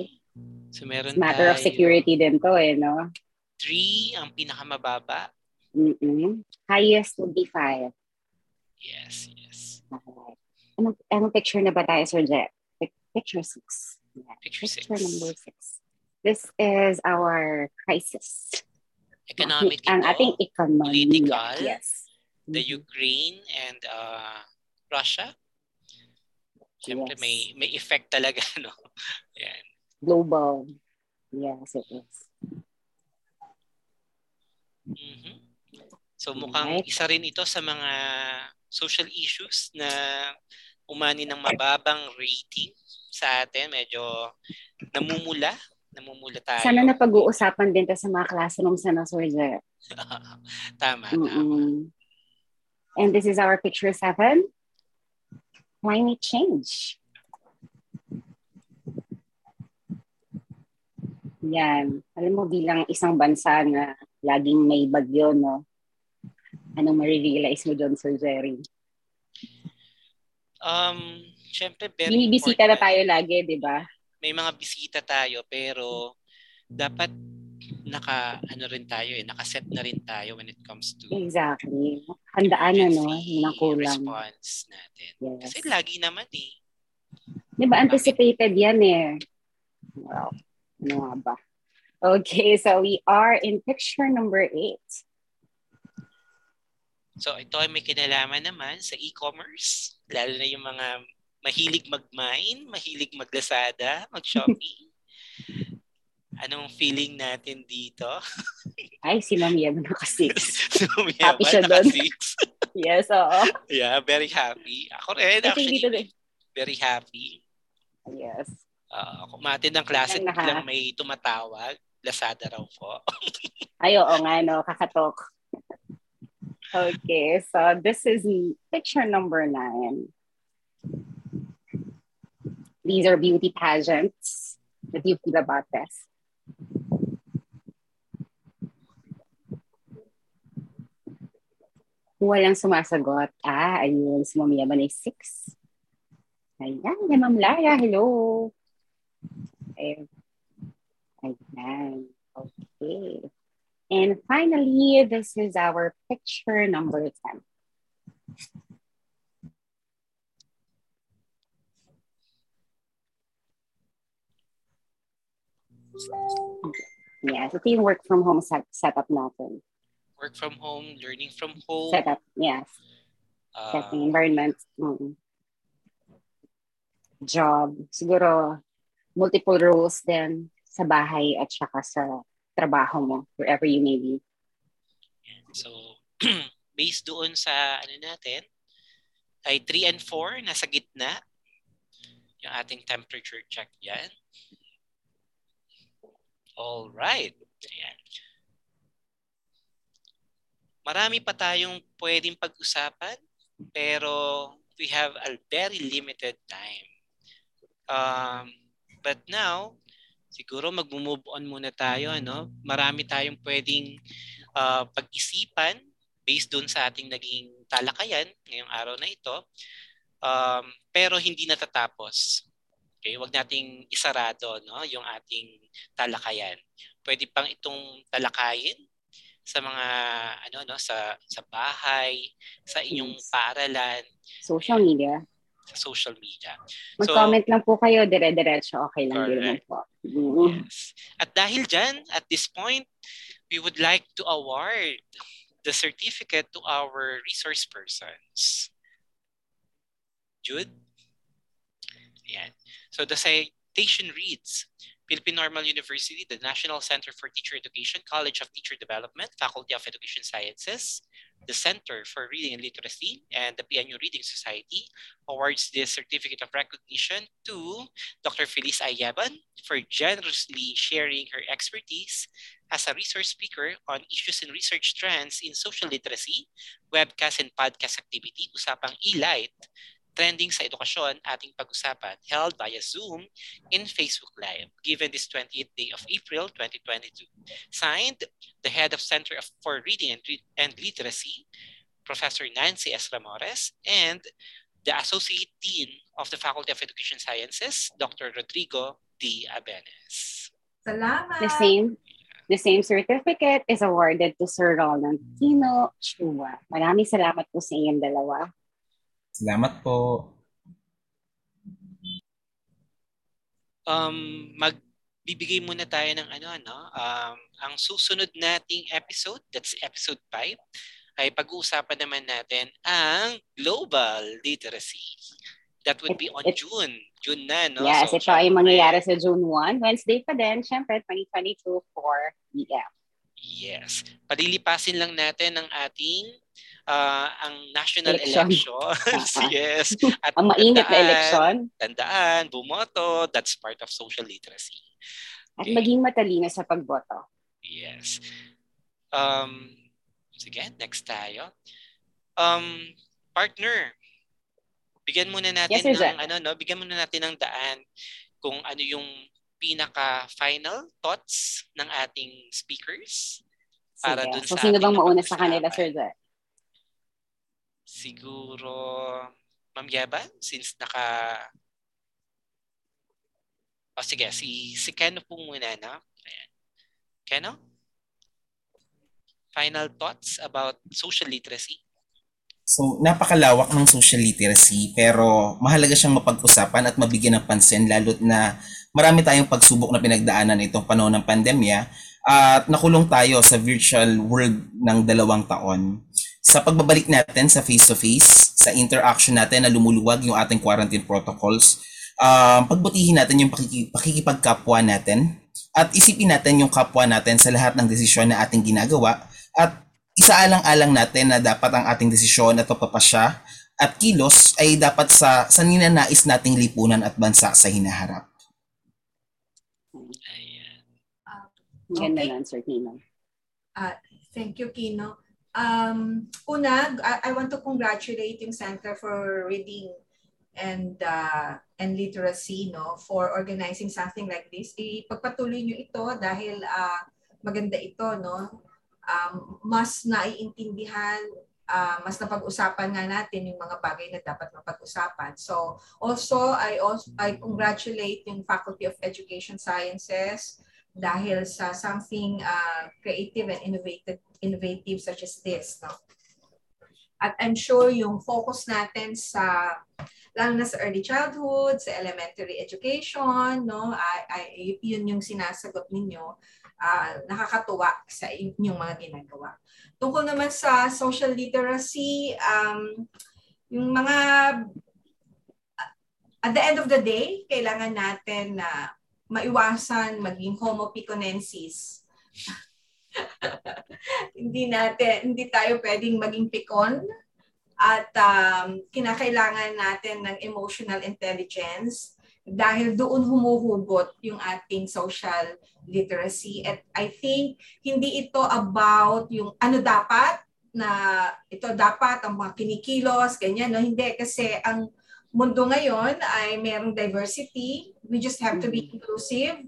Speaker 5: So meron
Speaker 6: Matter of
Speaker 5: tayo
Speaker 6: security din to eh, no?
Speaker 5: Three ang pinakamababa.
Speaker 6: Mm-mm. Highest would be five.
Speaker 5: Yes, yes.
Speaker 6: Alright. Anong, anong picture na ba tayo, Sir Jet? Pic- Picture six. Yeah.
Speaker 5: Picture six.
Speaker 6: Picture number six. This is our crisis.
Speaker 5: Economic
Speaker 6: Ang ating economy.
Speaker 5: political,
Speaker 6: Yes.
Speaker 5: the
Speaker 6: Mhm.
Speaker 5: Ukraine and uh, Russia. Siyempre
Speaker 6: Yes.
Speaker 5: may may effect talaga no. Yan.
Speaker 6: Global. Yes, it is.
Speaker 5: Mhm. So mukhang
Speaker 6: Alright.
Speaker 5: isa rin ito sa mga social issues na umani ng mababang rating sa atin. Medyo namumula. Namumula tayo.
Speaker 6: Sana na pag-uusapan din to sa mga classrooms na, Sir Jet.
Speaker 5: tama, tama.
Speaker 6: Mm-mm. And this is our picture seven. Climate change. Yan. Alam mo, bilang isang bansa na laging may bagyo, no? Anong marirealize mo doon, Sir Jerry?
Speaker 5: Um, syempre very
Speaker 6: Binibisita na
Speaker 5: important.
Speaker 6: tayo lagi, di ba?
Speaker 5: May mga bisita tayo pero dapat naka ano rin tayo eh, nakaset na rin tayo when it comes to
Speaker 6: Exactly. Handaan na, no?
Speaker 5: emergency
Speaker 6: Yun ang kulang.
Speaker 5: response natin.
Speaker 6: Yes.
Speaker 5: Kasi lagi naman eh.
Speaker 6: Di ba, anticipated yan eh. Well, ano nga ba? Okay, so we are in picture number eight.
Speaker 5: So ito ay may kinalaman naman sa e-commerce, lalo na yung mga mahilig mag-mine, mahilig mag-Lazada, mag-Shopee. Anong feeling natin dito?
Speaker 6: Ay, si Ma'am Yem naka-six.
Speaker 5: so,
Speaker 6: Happy siya doon. yes, oo.
Speaker 5: yeah, very happy. Ako rin actually,
Speaker 6: dito din.
Speaker 5: very happy.
Speaker 6: Yes.
Speaker 5: Uh, kumatin ng klase,
Speaker 6: Ang naka-
Speaker 5: biglang may tumatawag. Lazada raw po.
Speaker 6: Ay, oo nga, no? Kakatok. Okay, so this is picture number nine. These are beauty pageants. What do you feel about this? Walang sumasagot. Ah, ayun. Si Ma'am Yaman ay six. Ayan, si Ma'am Lara. Hello. Ayan. Okay. And finally, this is our picture number 10. Yes, ito yung work from home set setup natin.
Speaker 5: Work from home, learning from home.
Speaker 6: Setup, yes.
Speaker 5: uh,
Speaker 6: Setting environment. Mm. Job. Siguro, multiple roles din sa bahay at saka sa trabaho mo, wherever you may be.
Speaker 5: So, based doon sa ano natin, ay 3 and 4, nasa gitna. Yung ating temperature check yan. All right. Ayan. Marami pa tayong pwedeng pag-usapan, pero we have a very limited time. Um, but now, siguro mag-move on muna tayo. Ano? Marami tayong pwedeng uh, pag-isipan based doon sa ating naging talakayan ngayong araw na ito. Um, pero hindi natatapos. Okay, wag nating isarado no yung ating talakayan. Pwede pang itong talakayin sa mga ano no sa sa bahay, sa inyong
Speaker 6: Yes.
Speaker 5: paaralan,
Speaker 6: Social media.
Speaker 5: sa social media.
Speaker 6: Mag-comment lang po kayo, dire-diretso. Okay lang din naman po. Mm.
Speaker 5: Yes. At dahil dyan, at this point, we would like to award the certificate to our resource persons. Jude? Ayan. So the citation reads, Philippine Normal University, the National Center for Teacher Education, College of Teacher Development, Faculty of Education Sciences, the Center for Reading and Literacy, and the PNU Reading Society awards this certificate of recognition to Dr. Feliz Ayaban for generously sharing her expertise as a resource speaker on issues and research trends in social literacy, webcast and podcast activity, Usapang E-Light, trending sa edukasyon ating pag-usapan held via Zoom in Facebook Live given this 28th day of April 2022. Signed, the head of Center for Reading and, and Literacy, Professor Nancy S. Ramores, and the Associate Dean of the Faculty of Education Sciences, Dr. Rodrigo D. Abenes.
Speaker 7: Salamat!
Speaker 6: The same The same certificate is awarded to Sir Roland Tino Chua. Maraming salamat po sa inyong dalawa.
Speaker 8: Salamat po.
Speaker 5: Um, magbibigay muna tayo ng ano, ano, um, ang susunod nating episode, that's episode 5, ay pag-uusapan naman natin ang global literacy. That would be on
Speaker 6: It-
Speaker 5: June. June na, no?
Speaker 6: Yes,
Speaker 5: So,
Speaker 6: ito ay mangyayari sa June 1. Wednesday pa din, syempre, 2022 for EF.
Speaker 5: Yes. Palilipasin lang natin ang ating ah, ang national
Speaker 6: Election.
Speaker 5: elections. Yes. At
Speaker 6: Ang mainit na
Speaker 5: tandaan-
Speaker 6: eleksyon
Speaker 5: Tandaan, bumoto, that's part of social literacy.
Speaker 6: at
Speaker 5: Okay.
Speaker 6: maging matalino sa pagboto.
Speaker 5: Yes. Um, sige, next tayo. Um, partner, bigyan muna natin
Speaker 6: Yes,
Speaker 5: ng ano no, bigyan muna natin ng daan kung ano yung pinaka final thoughts ng ating speakers para
Speaker 6: Sige.
Speaker 5: dun
Speaker 6: So,
Speaker 5: sa
Speaker 6: sino bang mauna sa kanila, Sir Zed?
Speaker 5: Siguro Ma'am Yaban since naka O sige, si si Keno po muna no. Ayan. Keno? Final thoughts about social literacy?
Speaker 8: So, napakalawak ng social literacy pero mahalaga siyang mapag-usapan at mabigyan ng pansin lalo't na marami tayong pagsubok na pinagdaanan itong panahon ng pandemya at nakulong tayo sa virtual world ng dalawang taon. Sa pagbabalik natin sa face-to-face, sa interaction natin na lumuluwag yung ating quarantine protocols, um, pagbutihin natin yung pakiki- pakikipagkapwa natin at isipin natin yung kapwa natin sa lahat ng desisyon na ating ginagawa at isaalang-alang natin na dapat ang ating desisyon at pagpapasya at kilos ay dapat sa sa ninanais nating lipunan at bansa sa hinaharap.
Speaker 5: Ayan.
Speaker 6: Ganda
Speaker 7: Okay.
Speaker 6: lang, Sir Tino.
Speaker 7: Thank you, Kino. Um, una, I, I want to congratulate yung Center for Reading and uh, and Literacy no for organizing something like this. Ipagpatuloy niyo ito dahil ah, maganda ito no. Um, mas naiintindihan, ah, mas napag-usapan nga natin yung mga bagay na dapat mapag-usapan. So also I also I congratulate yung Faculty of Education Sciences dahil sa something uh, creative and innovative innovative such as this no? At I'm sure yung focus natin sa lalo na sa early childhood sa elementary education no? Ay, ay yun yung sinasagot ninyo. Ah, nakakatuwa sa inyong mga ginagawa. Tungkol naman sa social literacy um, yung mga at the end of the day kailangan natin na maiwasan maging homo piconensis. hindi natin, hindi tayo pwedeng maging pikon at um, kinakailangan natin ng emotional intelligence dahil doon humuhugot yung ating social literacy. At I think hindi ito about yung ano dapat na ito dapat ang mga kinikilos, ganyan. No? Hindi kasi ang mundo ngayon ay merong diversity. We just have to be inclusive.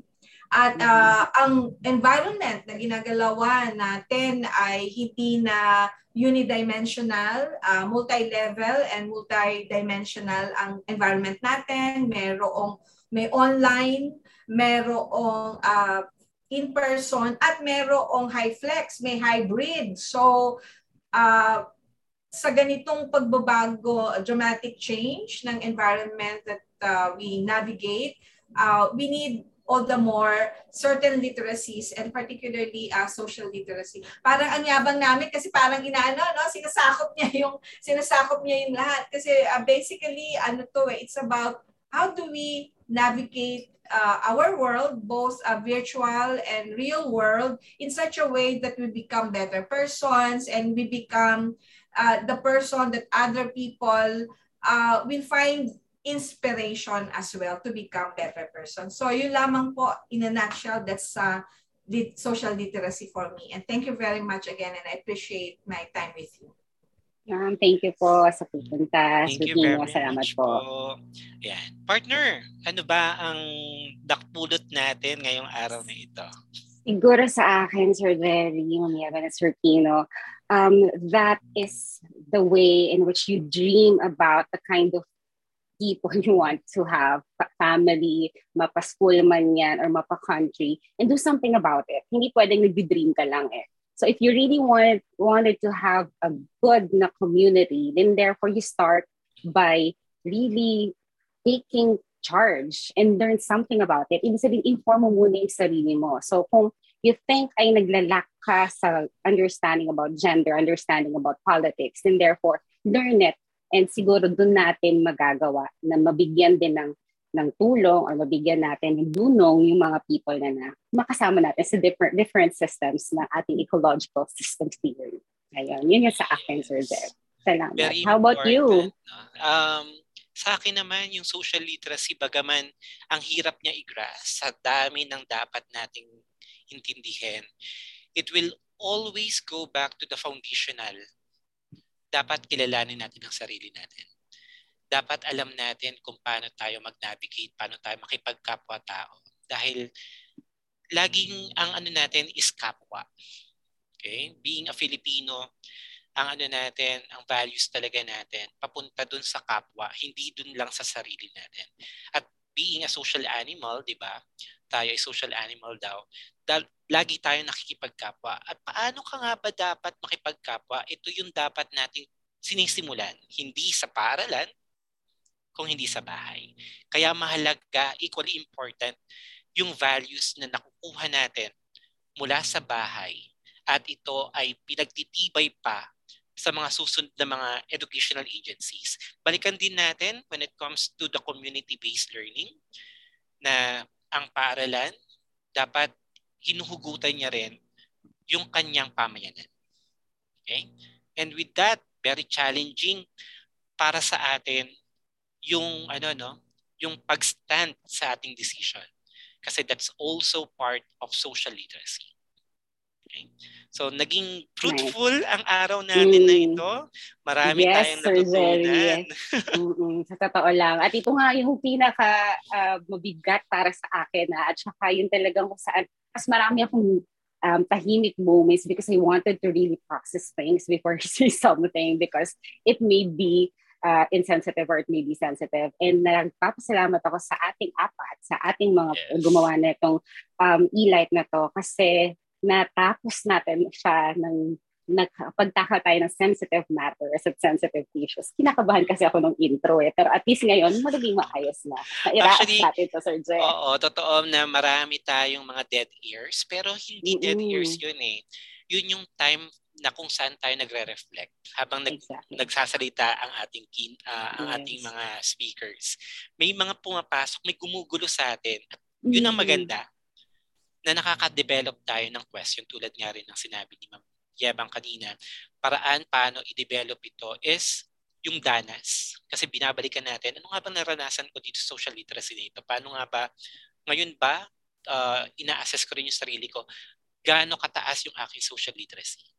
Speaker 7: At uh, ang environment na ginagalawan natin ay hindi na unidimensional, uh, multi-level and multi-dimensional ang environment natin. Merong may online, merong uh, in-person at merong high flex, may hybrid. So uh, sa ganitong pagbabago, dramatic change ng environment that uh, we navigate, uh, we need all the more certain literacies and particularly uh, social literacy. Parang ang yabang namin kasi parang inaano, no? sinasakop niya yung sinasakop niya yung lahat kasi uh, basically ano to eh, it's about how do we navigate uh, our world, both uh, virtual and real world, in such a way that we become better persons and we become uh, the person that other people uh, will find inspiration as well to become better person. So yun lamang po, in a nutshell, that's uh, lit- social literacy for me. And thank you very much again and I appreciate my time with you.
Speaker 6: Um, thank you po sa pupunta.
Speaker 5: Thank you very
Speaker 6: salamat
Speaker 5: much
Speaker 6: po.
Speaker 5: po. Yan. Partner, ano ba ang dakpulot natin ngayong araw na ito?
Speaker 6: Siguro sa akin, Sir Jerry, Mamiyaga na Sir Kino, um, that is the way in which you dream about the kind of people want to have, fa- family, mapa-school man yan or mapa-country, and do something about it. Hindi pwedeng nag-dream ka lang eh. So if you really want, wanted to have a good na community, then therefore you start by really taking charge and learn something about it. Ibig sabihin, inform mo muna yung sarili mo. So kung you think ay naglalak ka sa understanding about gender, understanding about politics, then therefore learn it. And siguro doon natin magagawa na mabigyan din ng ng tulong or mabigyan natin ng dunong yung mga people na, na makasama natin sa different different systems na ating ecological system theory. Ayun, yun yung sa akin, Sir Jeff. Salamat.
Speaker 5: Very
Speaker 6: How about you?
Speaker 5: no? Um, sa akin naman, yung social literacy, bagaman ang hirap niya i-grasp sa dami ng dapat nating intindihin, it will always go back to the foundational. Dapat kilalanin natin ang sarili natin. Dapat alam natin kung paano tayo mag-navigate, paano tayo makipagkapwa-tao. Dahil laging ang ano natin is kapwa. Okay? Being a Filipino, ang ano natin, ang values talaga natin, papunta dun sa kapwa, hindi dun lang sa sarili natin. At being a social animal, di ba? Tayo ay social animal daw. Dal- lagi tayo nakikipagkapwa. At paano ka nga ba dapat makipagkapwa? Ito yung dapat nating sinisimulan. Hindi sa paaralan, kung hindi sa bahay. Kaya mahalaga, equally important, yung values na nakukuha natin mula sa bahay at ito ay pinagtitibay pa sa mga susunod na mga educational agencies. Balikan din natin when it comes to the community-based learning na ang paaralan dapat hinuhugutan niya rin yung kanyang pamayanan. Okay? And with that, very challenging para sa atin yung ano no, yung pag-stand sa ating decision. Kasi that's also part of social literacy. Okay? So, naging fruitful ang araw natin na
Speaker 6: Mm.
Speaker 5: ito. Marami
Speaker 6: Yes,
Speaker 5: tayong
Speaker 6: Sir Jerry.
Speaker 5: natutunan.
Speaker 6: Mm-mm, sa totoo lang. At ito nga yung pinaka ah, mabigat para sa akin. Ha? At saka yun talagang kung saan, mas marami akong um, tahimik moments because I wanted to really process things before I say something because it may be uh, insensitive or it may be sensitive. And nagpapasalamat ako sa ating apat, sa ating mga
Speaker 5: Yes.
Speaker 6: gumawa na itong um, e-light na to kasi natapos natin siya ng nagpagtaka tayo ng sensitive matters at sensitive issues. Kinakabahan kasi ako ng intro eh. Pero at least ngayon, magiging maayos na. Nairaas
Speaker 5: Actually,
Speaker 6: natin to, Sir Jay.
Speaker 5: Oo, totoo na marami tayong mga dead ears, pero hindi dead
Speaker 6: Mm-mm.
Speaker 5: ears yun eh. Yun yung time na kung saan tayo nagre-reflect habang nag,
Speaker 6: Exactly.
Speaker 5: nagsasalita ang ating kin, ah, ang
Speaker 6: Yes.
Speaker 5: ating mga speakers. May mga pumapasok, may gumugulo sa atin. At yun ang
Speaker 6: Mm.
Speaker 5: maganda na nakaka-develop tayo ng question tulad nga rin ng sinabi ni Ma'am Yebang kanina. Paraan paano i-develop ito is yung danas. Kasi binabalikan natin, ano nga ba naranasan ko dito sa social literacy na ito? Paano nga ba, ngayon ba, uh, ina-assess ko rin yung sarili ko, gaano kataas yung aking social literacy?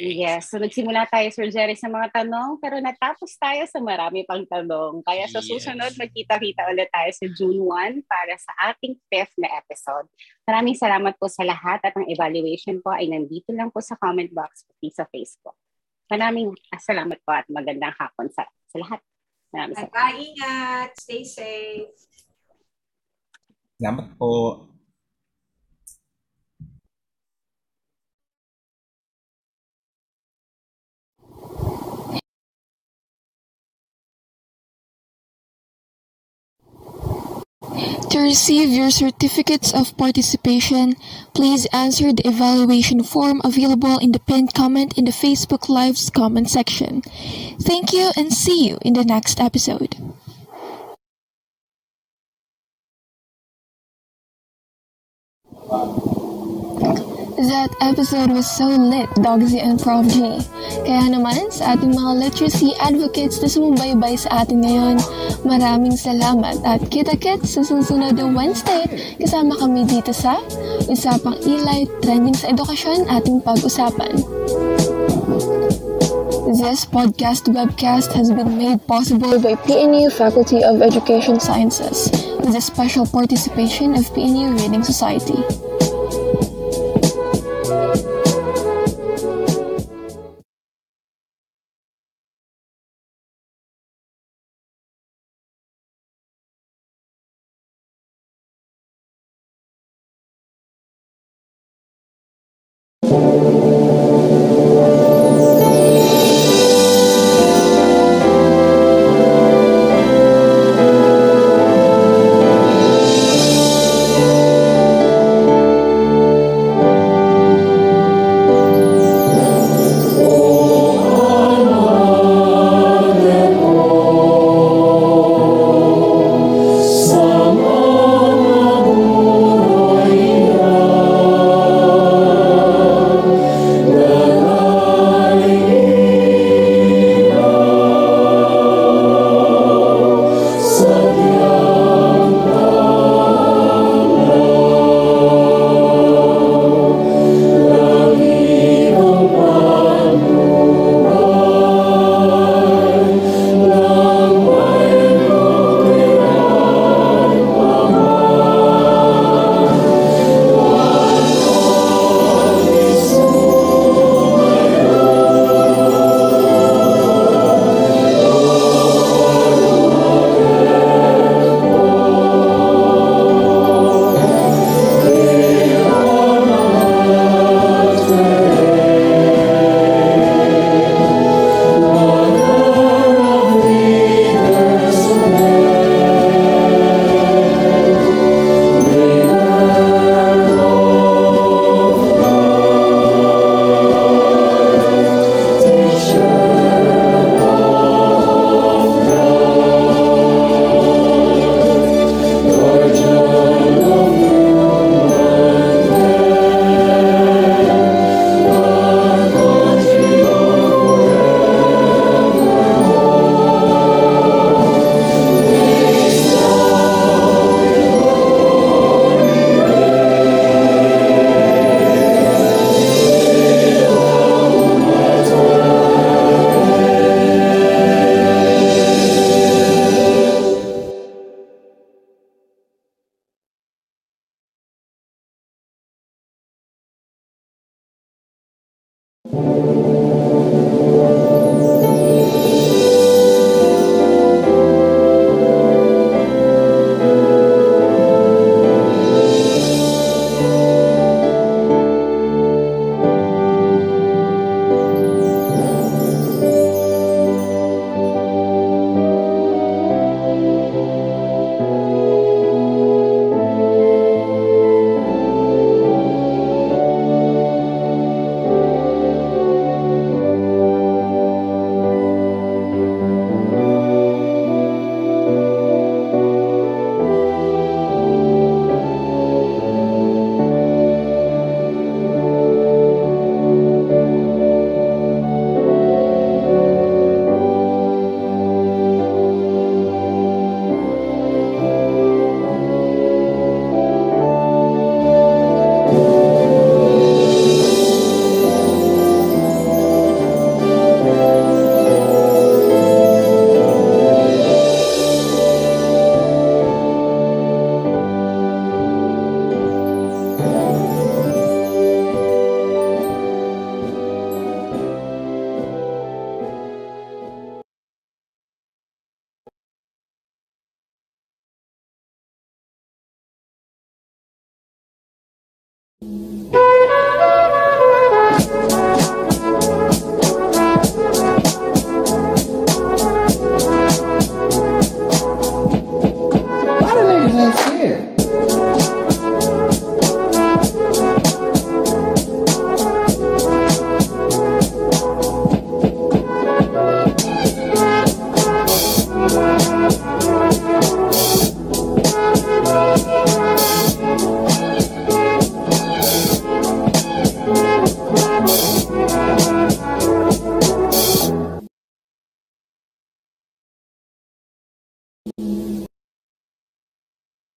Speaker 6: Yes. So nagsimula tayo, Sir Jerry, sa mga tanong, pero natapos tayo sa marami pang tanong. Kaya sa
Speaker 5: Yes.
Speaker 6: susunod, magkita-kita ulit tayo sa June 1 para sa ating fifth na episode. Maraming salamat po sa lahat at ang evaluation po ay nandito lang po sa comment box pati sa Facebook. Maraming salamat po at magandang hapon sa, sa lahat. Maraming salamat.
Speaker 7: Bye, ingat. Stay safe.
Speaker 8: Salamat po.
Speaker 2: To receive your certificates of participation, please answer the evaluation form available in the pinned comment in the Facebook Live's comment section. Thank you and see you in the next episode. That episode was so lit, Dogsy and Prof G. Kaya naman, sa ating mga literacy advocates na sumubaybay sa atin ngayon, maraming salamat at kita-kits sa susunod na Wednesday kasama kami dito sa Usapang Ilay Trending sa Edukasyon ating pag-usapan. This podcast webcast has been made possible by PNU Faculty of Education Sciences with the special participation of PNU Reading Society.